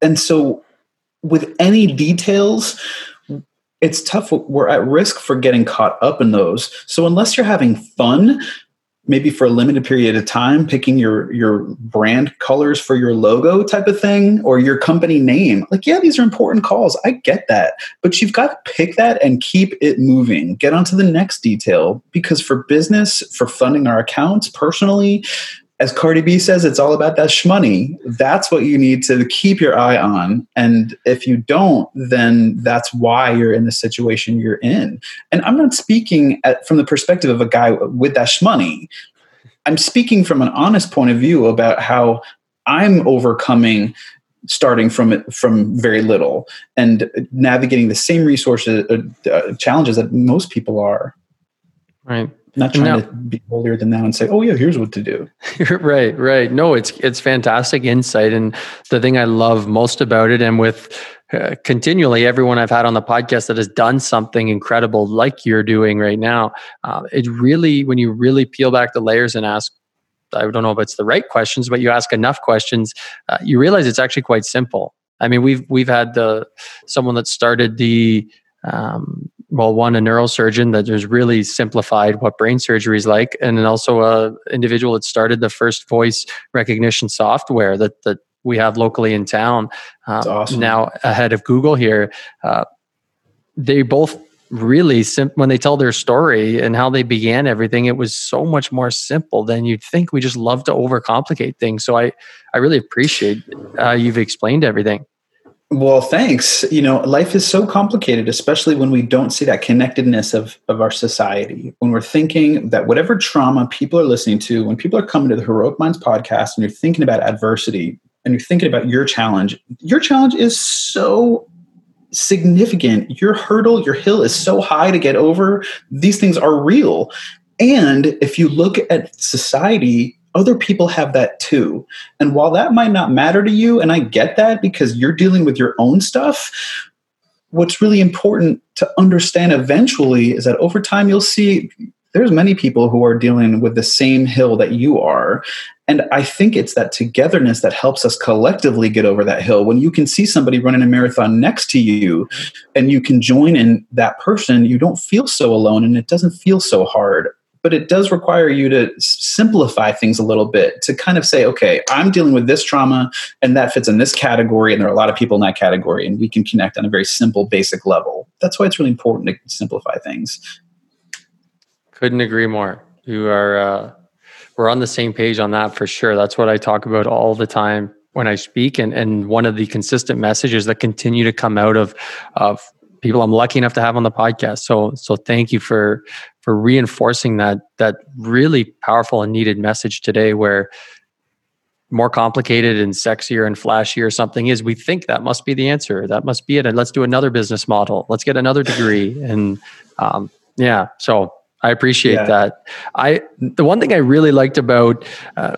And so with any details it's tough we're at risk for getting caught up in those. So unless you're having fun maybe for a limited period of time picking your your brand colors for your logo type of thing or your company name. Like yeah these are important calls. I get that. But you've got to pick that and keep it moving. Get on to the next detail because for business for funding our accounts personally as Cardi B says, it's all about that shmoney. That's what you need to keep your eye on. And if you don't, then that's why you're in the situation you're in. And I'm not speaking at, from the perspective of a guy with that shmoney. I'm speaking from an honest point of view about how I'm overcoming starting from from very little and navigating the same resources uh, uh, challenges that most people are. Right not trying to be holier than thou and say, "Oh yeah, here's what to do." [laughs] right, right. No, it's it's fantastic insight, and the thing I love most about it, and with uh, continually everyone I've had on the podcast that has done something incredible like you're doing right now, uh, it really when you really peel back the layers and ask I don't know if it's the right questions, but you ask enough questions, uh, you realize it's actually quite simple. I mean, we've we've had the someone that started the um, well, one a neurosurgeon that has really simplified what brain surgery is like, and then also a individual that started the first voice recognition software that that we have locally in town. Um, awesome. Now ahead of Google here, uh, they both really when they tell their story and how they began everything it was so much more simple than you'd think we just love to overcomplicate things so i i really appreciate uh, you've explained everything well, thanks. You know, life is so complicated, especially when we don't see that connectedness of, of our society. When we're thinking that whatever trauma people are listening to, when people are coming to the Heroic Minds podcast and you're thinking about adversity and you're thinking about your challenge, your challenge is so significant. Your hurdle, your hill is so high to get over. These things are real. And if you look at society, other people have that too. And while that might not matter to you, and I get that because you're dealing with your own stuff, what's really important to understand eventually is that over time you'll see there's many people who are dealing with the same hill that you are. And i think it's that togetherness that helps us collectively get over that hill. When you can see somebody running a marathon next to you mm-hmm. and you can join in that person you don't feel so alone and it doesn't feel so hard but it does require you to simplify things a little bit to kind of say, okay, I'm dealing with this trauma and that fits in this category, and there are a lot of people in that category, and we can connect on a very simple, basic level. That's why it's really important to simplify things. Couldn't agree more. You are, uh, we're on the same page on that for sure. That's what I talk about all the time when I speak, and and one of the consistent messages that continue to come out of of people I'm lucky enough to have on the podcast. So so thank you for for reinforcing that that really powerful and needed message today where more complicated and sexier and flashier something is. We think that must be the answer. That must be it. And let's do another business model. Let's get another degree. [laughs] And um, yeah so i appreciate yeah. that. I the one thing i really liked about uh,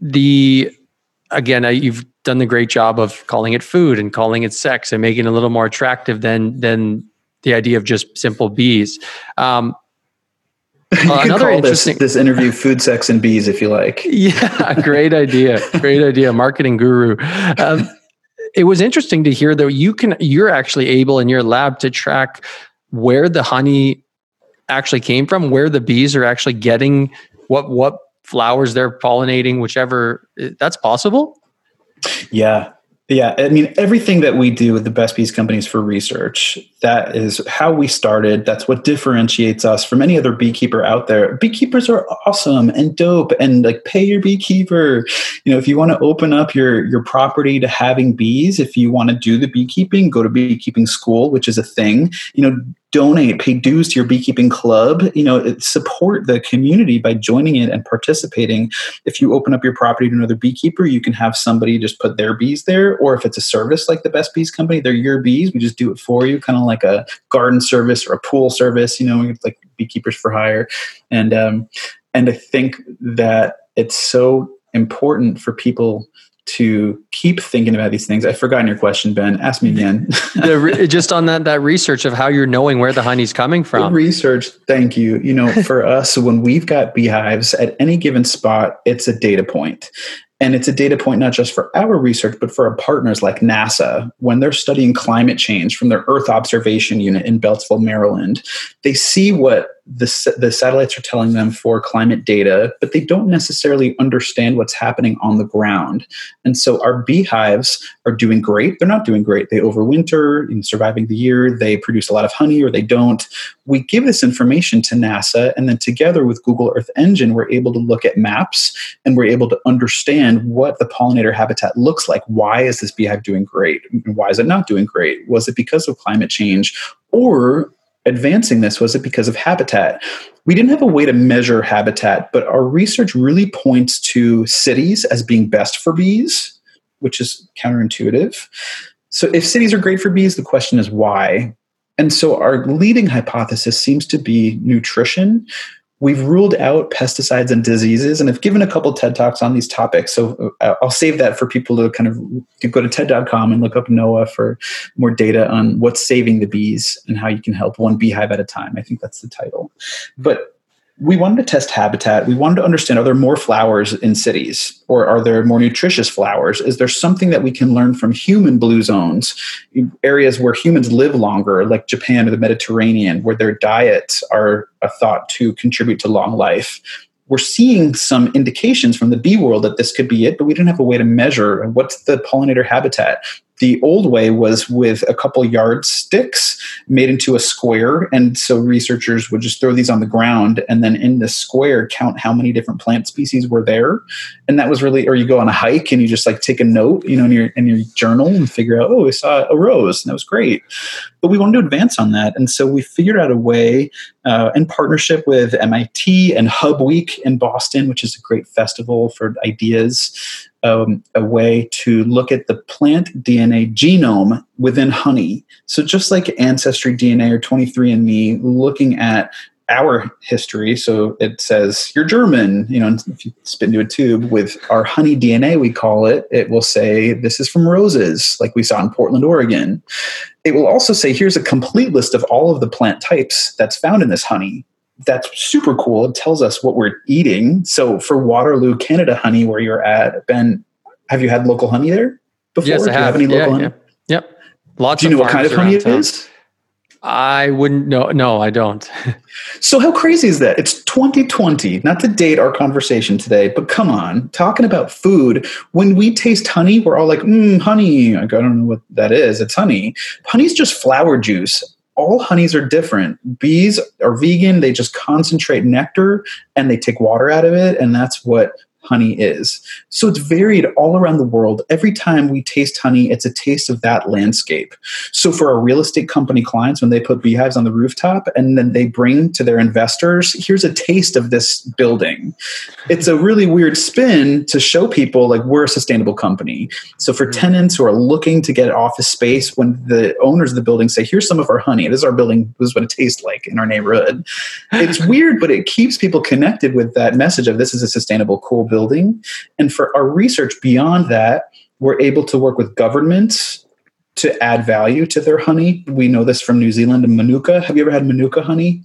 the again I, you've done the great job of calling it food and calling it sex and making it a little more attractive than than the idea of just simple bees. Um, uh, another interesting this, this interview "Food, Sex, and Bees" if you like. [laughs] yeah, great idea. Great idea. Marketing guru. Um, it was interesting to hear though you can. You're actually able in your lab to track where the honey actually came from, where the bees are actually getting what what flowers they're pollinating, whichever. That's possible. Yeah, yeah, I mean, everything that we do with the Best Bees companies for research, that is how we started. That's what differentiates us from any other beekeeper out there. Beekeepers are awesome and dope and like pay your beekeeper. You know, if you want to open up your your property to having bees, if you want to do the beekeeping, go to beekeeping school, which is a thing. You know, donate, pay dues to your beekeeping club, you know, support the community by joining it and participating. If you open up your property to another beekeeper, you can have somebody just put their bees there. Or if it's a service like the Best Bees Company, they're your bees. We just do it for you, kind of like a garden service or a pool service, you know, like beekeepers for hire. And um, and I think that it's so important for people to keep thinking about these things. I've forgotten your question, Ben. Ask me again. [laughs] the, just on that that research of how you're knowing where the honey's coming from. The research, thank you. You know, [laughs] for us, when we've got beehives at any given spot, it's a data point. And it's a data point not just for our research, but for our partners like NASA. When they're studying climate change from their Earth Observation Unit in Beltsville, Maryland, they see what the, the satellites are telling them for climate data, but they don't necessarily understand what's happening on the ground. And so our beehives are doing great. They're not doing great. They overwinter in surviving the year. They produce a lot of honey or they don't. We give this information to NASA, and then together with Google Earth Engine, we're able to look at maps and we're able to understand what the pollinator habitat looks like. Why is this beehive doing great? Why is it not doing great? Was it because of climate change? Or advancing this? Was it because of habitat? We didn't have a way to measure habitat, but our research really points to cities as being best for bees, which is counterintuitive. So, if cities are great for bees, the question is why? And so, our leading hypothesis seems to be nutrition, we've ruled out pesticides and diseases and i've given a couple ted talks on these topics. So uh, i'll save that for people to kind of to go to ted.com and look up noah for more data on what's saving the bees and how you can help one beehive at a time. I think that's the title. But we wanted to test habitat. We wanted to understand are there more flowers in cities or are there more nutritious flowers? Is there something that we can learn from human blue zones, areas where humans live longer, like Japan or the Mediterranean, where their diets are thought to contribute to long life? we're seeing some indications from the bee world that this could be it, but we didn't have a way to measure what's the pollinator habitat the old way was with a couple yardsticks made into a square. And so researchers would just throw these on the ground and then in the square count how many different plant species were there. And that was really or you go on a hike and you just like take a note you know in your in your journal and figure out oh i saw a rose and that was great. But we wanted to advance on that. And so we figured out a way uh, in partnership with mit and hub week in boston which is a great festival for ideas um, a way to look at the plant DNA genome within honey. So, just like Ancestry DNA or 23andMe, looking at our history. So it says you're German, you know, if you spit into a tube with our honey DNA, we call it, it will say this is from roses, like we saw in Portland, Oregon. It will also say here's a complete list of all of the plant types that's found in this honey that's super cool. It tells us what we're eating. So for Waterloo, Canada honey, where you're at, Ben, have you had local honey there before? Yes, I Do have. you have any local yeah, honey? Yep. Lots. Do you know what kind of honey it town. is? I wouldn't know. No, I don't. [laughs] so how crazy is that? It's 2020. Not to date our conversation today, but come on, talking about food. When we taste honey, we're all like, mm, honey. I don't know what that is. It's honey. Honey's just flower juice all honeys are different. Bees are vegan, they just concentrate nectar and they take water out of it. And that's what honey is. So it's varied all around the world. Every time we taste honey, it's a taste of that landscape. So for our real estate company clients, when they put beehives on the rooftop and then they bring to their investors, here's a taste of this building. It's a really weird spin to show people like we're a sustainable company. So for mm-hmm. tenants who are looking to get office space, when the owners of the building say, here's some of our honey, this is our building, this is what it tastes like in our neighborhood. It's [laughs] weird, but it keeps people connected with that message of this is a sustainable, cool building building. And for our research beyond that, we're able to work with governments to add value to their honey. We know this from New Zealand and Manuka. Have you ever had Manuka honey?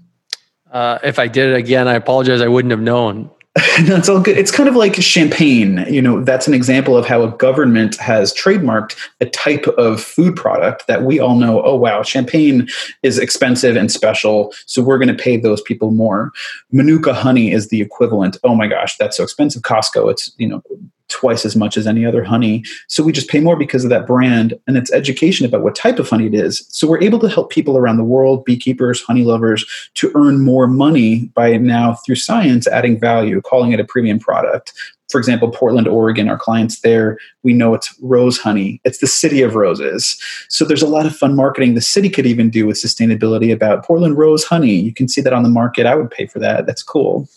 Uh, if I did it again, I apologize. I wouldn't have known. [laughs] it's all good. It's kind of like champagne. You know, that's an example of how a government has trademarked a type of food product that we all know, oh, wow, champagne is expensive and special. So we're going to pay those people more. Manuka honey is the equivalent. Oh my gosh, that's so expensive. Costco, it's, you know, twice as much as any other honey. So we just pay more because of that brand and it's education about what type of honey it is. So we're able to help people around the world, beekeepers, honey lovers, to earn more money by now through science adding value, calling it a premium product. For example, Portland, Oregon, our clients there, we know it's rose honey. It's the city of roses. So there's a lot of fun marketing the city could even do with sustainability about Portland rose honey. You can see that on the market. I would pay for that. That's cool.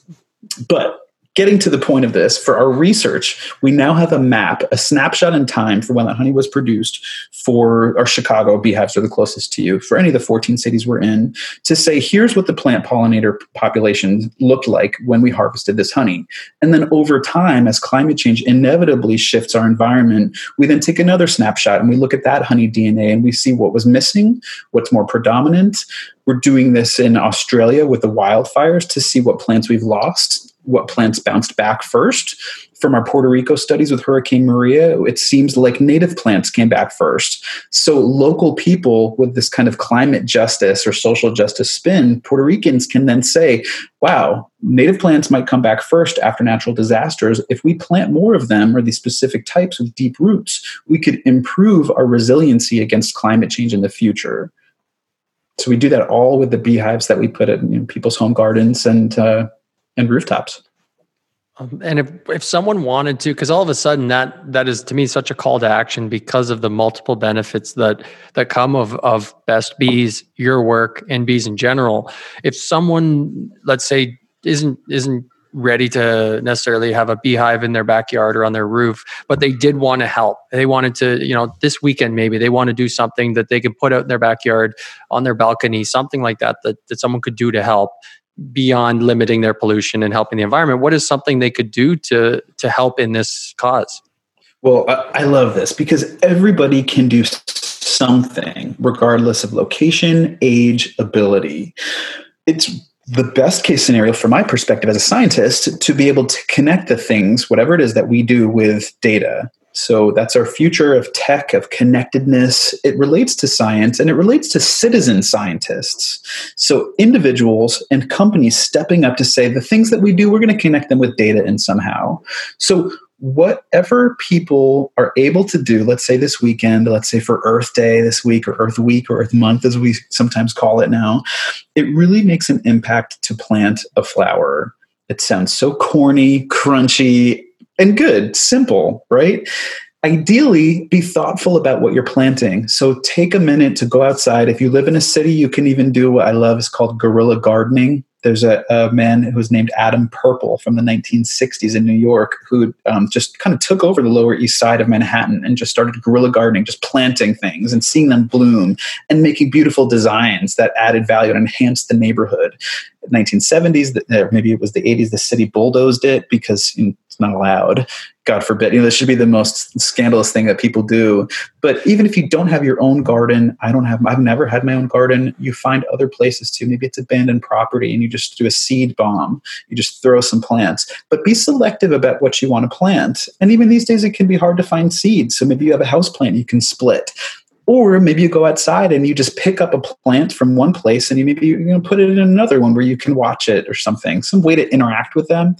But getting to the point of this, for our research, we now have a map, a snapshot in time for when that honey was produced for our Chicago beehives are the closest to you, for any of the 14 cities we're in, to say, here's what the plant pollinator population looked like when we harvested this honey. And then over time, as climate change inevitably shifts our environment, we then take another snapshot and we look at that honey DNA and we see what was missing, what's more predominant. We're doing this in Australia with the wildfires to see what plants we've lost what plants bounced back first. From our Puerto Rico studies with Hurricane Maria, it seems like native plants came back first. So, local people with this kind of climate justice or social justice spin, Puerto Ricans can then say, wow, native plants might come back first after natural disasters. If we plant more of them or these specific types with deep roots, we could improve our resiliency against climate change in the future. So, we do that all with the beehives that we put in you know, people's home gardens and uh, and rooftops. Um, and if, if someone wanted to, because all of a sudden that that is to me such a call to action because of the multiple benefits that that come of of best bees, your work, and bees in general. If someone, let's say, isn't isn't ready to necessarily have a beehive in their backyard or on their roof, but they did want to help. They wanted to, you know, this weekend maybe they want to do something that they can put out in their backyard, on their balcony, something like that that, that someone could do to help beyond limiting their pollution and helping the environment what is something they could do to to help in this cause well i, love this because everybody can do something regardless of location age ability it's the best case scenario from my perspective as a scientist to be able to connect the things, whatever it is that we do with data. So that's our future of tech, of connectedness. It relates to science and it relates to citizen scientists. So individuals and companies stepping up to say the things that we do, we're going to connect them with data in somehow. So whatever people are able to do, let's say this weekend, let's say for Earth Day this week, or Earth Week, or Earth Month, as we sometimes call it now, it really makes an impact to plant a flower. It sounds so corny, crunchy, and good, simple, right? Ideally, be thoughtful about what you're planting. So take a minute to go outside. If you live in a city, you can even do what I love is called guerrilla gardening there's a, a, man who was named Adam Purple from the 1960s in New York who um, just kind of took over the Lower East Side of Manhattan and just started guerrilla gardening, just planting things and seeing them bloom and making beautiful designs that added value and enhanced the neighborhood. 1970s, maybe it was the 80s, the city bulldozed it because it's not allowed. God forbid. You know, this should be the most scandalous thing that people do. But even if you don't have your own garden, I don't have, I've never had my own garden. You find other places too. Maybe it's abandoned property and you just do a seed bomb. You just throw some plants. But be selective about what you want to plant. And even these days, it can be hard to find seeds. So maybe you have a house plant you can split or maybe you go outside and you just pick up a plant from one place and you maybe you know put it in another one where you can watch it or something some way to interact with them.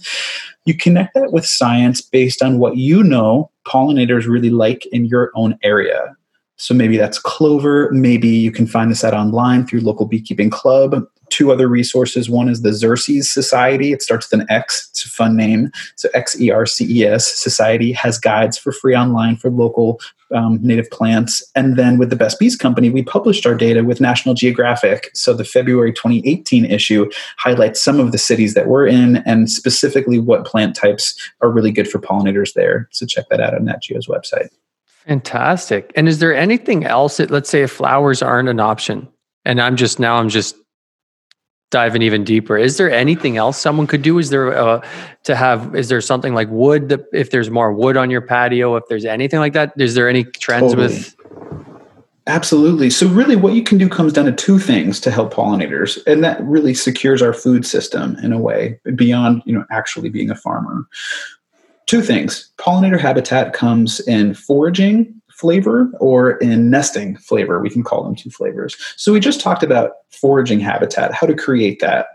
You connect that with science based on what you know pollinators really like in your own area. So maybe that's clover. Maybe you can find this out online through local beekeeping club two other resources. One is the Xerces Society. It starts with an X. It's a fun name. So X E R C E S Society has guides for free online for local um, native plants. And then with the Best Bees Company, we published our data with National Geographic. So the February 2018 issue highlights some of the cities that we're in and specifically what plant types are really good for pollinators there. So check that out on Nat Geo's website. Fantastic. And is there anything else that, let's say, if flowers aren't an option, and I'm just now, I'm just diving even deeper is there anything else someone could do is there uh, to have is there something like wood that if there's more wood on your patio if there's anything like that is there any trends totally. with Absolutely. So, really, what you can do comes down to two things to help pollinators, and that really secures our food system in a way beyond you know actually being a farmer. Two things: pollinator habitat comes in foraging flavor or in nesting flavor. We can call them two flavors. So we just talked about foraging habitat, how to create that.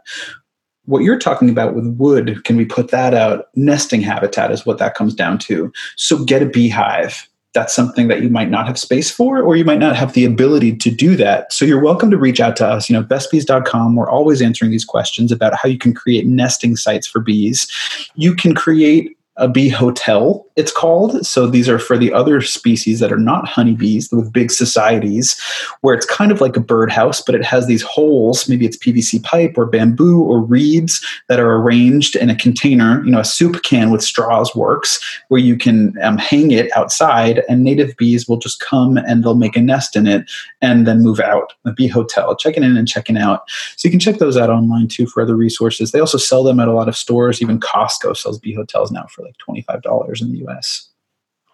What you're talking about with wood, can we put that out? Nesting habitat is what that comes down to. So get a beehive. That's something that you might not have space for, or you might not have the ability to do that. So you're welcome to reach out to us. You know, bestbees.com. We're always answering these questions about how you can create nesting sites for bees. You can create a bee hotel, it's called. So these are for the other species that are not honeybees with big societies, where it's kind of like a birdhouse, but it has these holes. Maybe it's PVC pipe or bamboo or reeds that are arranged in a container. You know, a soup can with straws works, where you can um, hang it outside, and native bees will just come and they'll make a nest in it and then move out. The bee hotel, checking in and checking out. So you can check those out online too for other resources. They also sell them at a lot of stores. Even Costco sells bee hotels now for like $25 in the US.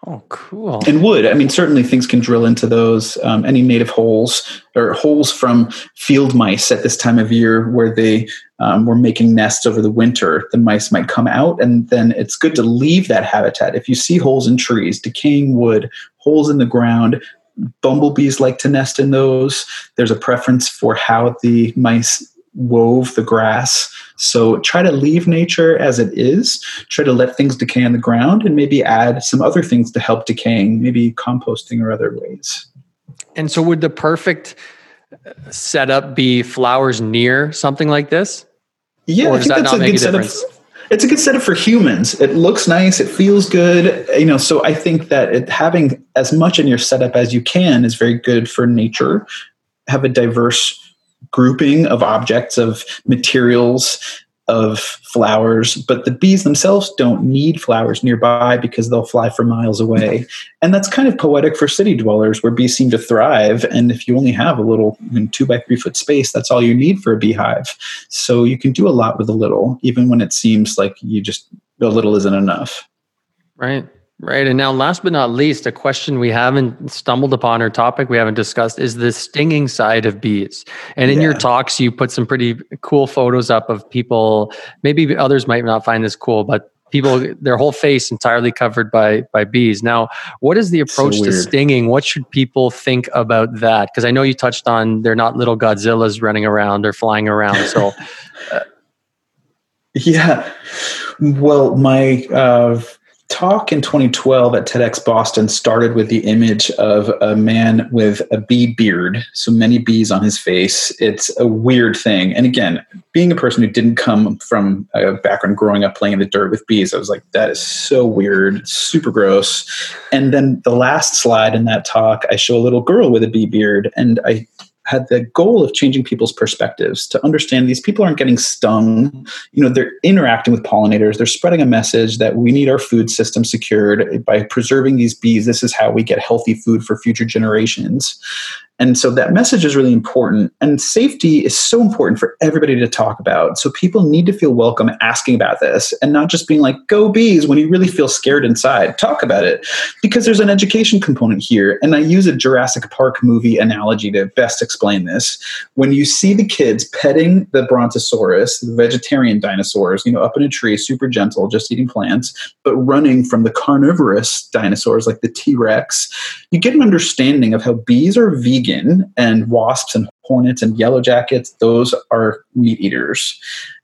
Oh, cool. And wood. I mean, certainly things can drill into those. Um, any native holes or holes from field mice at this time of year where they um, were making nests over the winter, the mice might come out. And then it's good to leave that habitat. If you see holes in trees, decaying wood, holes in the ground, bumblebees like to nest in those. There's a preference for how the mice wove the grass. So try to leave nature as it is. Try to let things decay on the ground and maybe add some other things to help decaying, maybe composting or other ways. And so would the perfect uh, setup be flowers near something like this? Yeah, or does that not make a difference? Setup. It's a good setup for humans. It looks nice. It feels good. You know, so I think that it, having as much in your setup as you can is very good for nature. Have a diverse grouping of objects, of materials, of flowers, but the bees themselves don't need flowers nearby because they'll fly for miles away. And that's kind of poetic for city dwellers where bees seem to thrive. And if you only have a little two by three foot space, that's all you need for a beehive. So you can do a lot with a little, even when it seems like you just a little isn't enough. Right. Right. And now, last but not least, a question we haven't stumbled upon or topic we haven't discussed is the stinging side of bees. And in yeah. your talks, you put some pretty cool photos up of people. Maybe others might not find this cool, but people, their whole face entirely covered by by bees. Now, what is the approach so to stinging? What should people think about that? Because I know you touched on they're not little Godzillas running around or flying around. So, uh, [laughs] yeah. Well, my uh, talk in 2012 at TEDx Boston started with the image of a man with a bee beard, so many bees on his face. It's a weird thing. And again, being a person who didn't come from a background growing up playing in the dirt with bees, I was like, that is so weird, super gross. And then the last slide in that talk, I show a little girl with a bee beard, and I had the goal of changing people's perspectives to understand these people aren't getting stung. You know, they're interacting with pollinators. They're spreading a message that we need our food system secured by preserving these bees. This is how we get healthy food for future generations. And so that message is really important. And safety is so important for everybody to talk about. So people need to feel welcome asking about this and not just being like, go bees when you really feel scared inside. Talk about it because there's an education component here. And I use a Jurassic Park movie analogy to best explain this. When you see the kids petting the Brontosaurus, the vegetarian dinosaurs, you know, up in a tree, super gentle, just eating plants, but running from the carnivorous dinosaurs like the T Rex, you get an understanding of how bees are vegan vegan, and wasps and hornets and yellow jackets, those are meat eaters.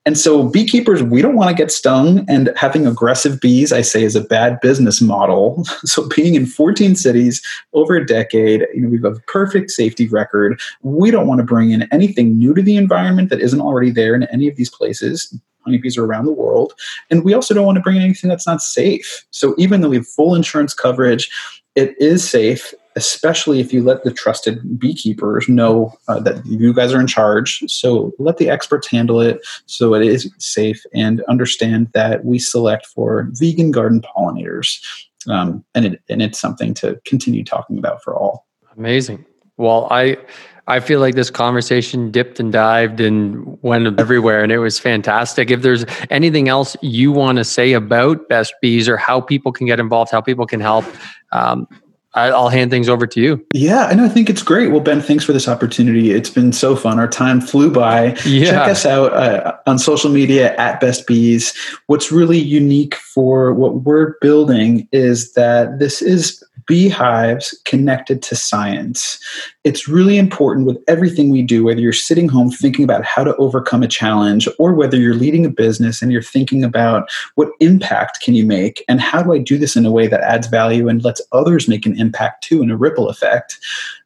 And so, beekeepers, we don't want to get stung, and having aggressive bees, I say, is a bad business model. [laughs] So, being in 14 cities over a decade, you know, we have a perfect safety record. We don't want to bring in anything new to the environment that isn't already there in any of these places. Honeybees are around the world. And we also don't want to bring in anything that's not safe. So, even though we have full insurance coverage, it is safe especially if you let the trusted beekeepers know uh, that you guys are in charge. So let the experts handle it so it is safe and understand that we select for vegan garden pollinators. Um, and, it, and it's something to continue talking about for all. Amazing. Well, I I feel like this conversation dipped and dived and went everywhere, and it was fantastic. If there's anything else you want to say about Best Bees or how people can get involved, how people can help, um, I'll hand things over to you. Yeah, I know. I think it's great. Well, Ben, thanks for this opportunity. It's been so fun. Our time flew by. Yeah. Check us out uh, on social media at Best Bees. What's really unique for what we're building is that this is beehives connected to science. It's really important with everything we do, whether you're sitting home thinking about how to overcome a challenge or whether you're leading a business and you're thinking about what impact can you make and how do I do this in a way that adds value and lets others make an impact too in a ripple effect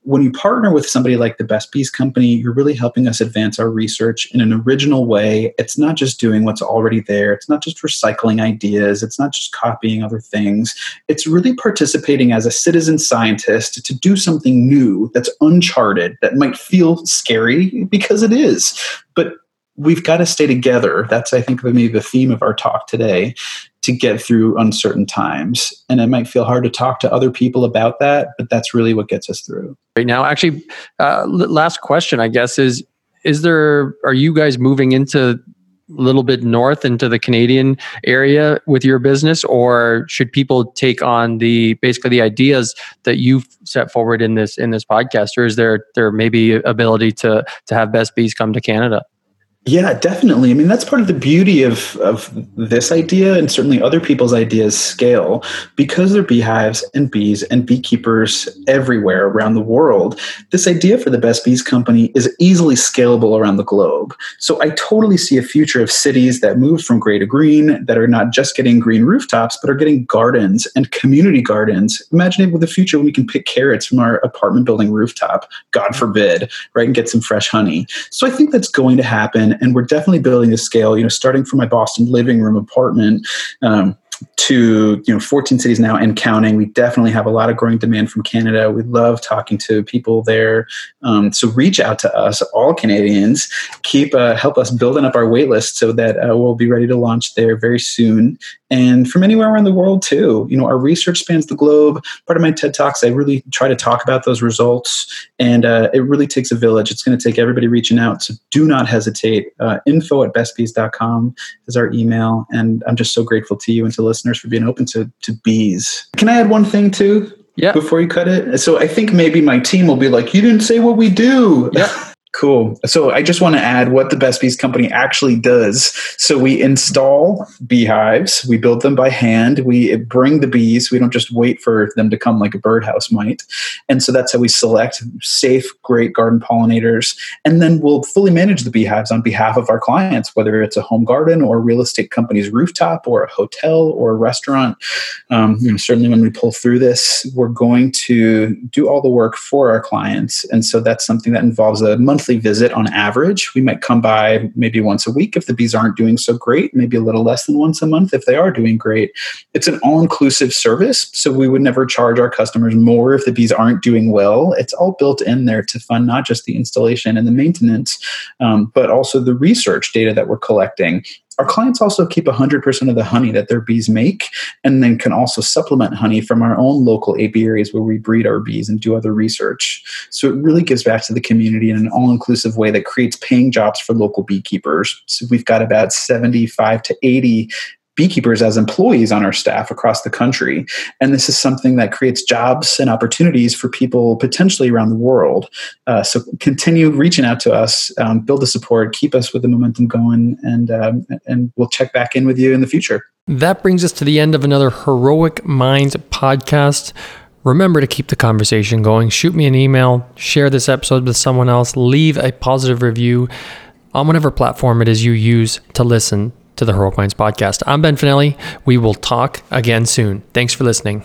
when you partner with somebody like the Best Bees Company, you're really helping us advance our research in an original way. It's not just doing what's already there, it's not just recycling ideas, it's not just copying other things. It's really participating as a citizen scientist to do something new that's uncharted, that might feel scary because it is. But we've got to stay together. That's, I think, maybe the theme of our talk today to get through uncertain times. And it might feel hard to talk to other people about that, but that's really what gets us through. Right now, actually, uh, last question, I guess, is is there, are you guys moving into a little bit north into the Canadian area with your business, or should people take on the basically the ideas that you've set forward in this in this podcast, or is there there maybe ability to to have Best Bees come to Canada? Yeah, definitely. I mean, that's part of the beauty of, of this idea and certainly other people's ideas scale because there are beehives and bees and beekeepers everywhere around the world. This idea for the Best Bees Company is easily scalable around the globe. So I totally see a future of cities that move from gray to green, that are not just getting green rooftops, but are getting gardens and community gardens. Imagine it with the future when we can pick carrots from our apartment building rooftop, God forbid, right, and get some fresh honey. So I think that's going to happen and we're definitely building a scale. You know, starting from my Boston living room apartment. Um, to you know 14 cities now and counting. We definitely have a lot of growing demand from canada. We love talking to people there. Um, so reach out to us all canadians. Keep uh, help us building up our wait list so that uh, we'll be ready to launch there very soon. And from anywhere around the world too. You know our research spans the globe. Part of my ted talks i really try to talk about those results. And uh, it really takes a village. It's going to take everybody reaching out. So do not hesitate. Uh, info at bestbees.com is our email. And i'm just so grateful to you and to listeners for being open to to bees. Can I add one thing too? Yeah. Before you cut it, so I think maybe my team will be like, "You didn't say what we do." Yeah. [laughs] Cool. So I just want to add what the Best Bees Company actually does. So we install beehives, we build them by hand, we bring the bees, we don't just wait for them to come like a birdhouse might. And so that's how we select safe, great garden pollinators. And then we'll fully manage the beehives on behalf of our clients, whether it's a home garden or a real estate company's rooftop or a hotel or a restaurant. Um, certainly when we pull through this, we're going to do all the work for our clients. And so that's something that involves a monthly monthly visit on average. We might come by maybe once a week if the bees aren't doing so great, maybe a little less than once a month if they are doing great. It's an all inclusive service, so we would never charge our customers more if the bees aren't doing well. It's all built in there to fund not just the installation and the maintenance, um, but also the research data that we're collecting our clients also keep 100% of the honey that their bees make and then can also supplement honey from our own local apiaries where we breed our bees and do other research. So it really gives back to the community in an all inclusive way that creates paying jobs for local beekeepers. So we've got about 75 to 80 beekeepers as employees on our staff across the country. And this is something that creates jobs and opportunities for people potentially around the world. Uh, so continue reaching out to us, um, build the support, keep us with the momentum going, and, um, and we'll check back in with you in the future. That brings us to the end of another Heroic Minds podcast. Remember to keep the conversation going. Shoot me an email, share this episode with someone else, leave a positive review on whatever platform it is you use to listen to the Heroic Minds podcast. I'm Ben Finelli. We will talk again soon. Thanks for listening.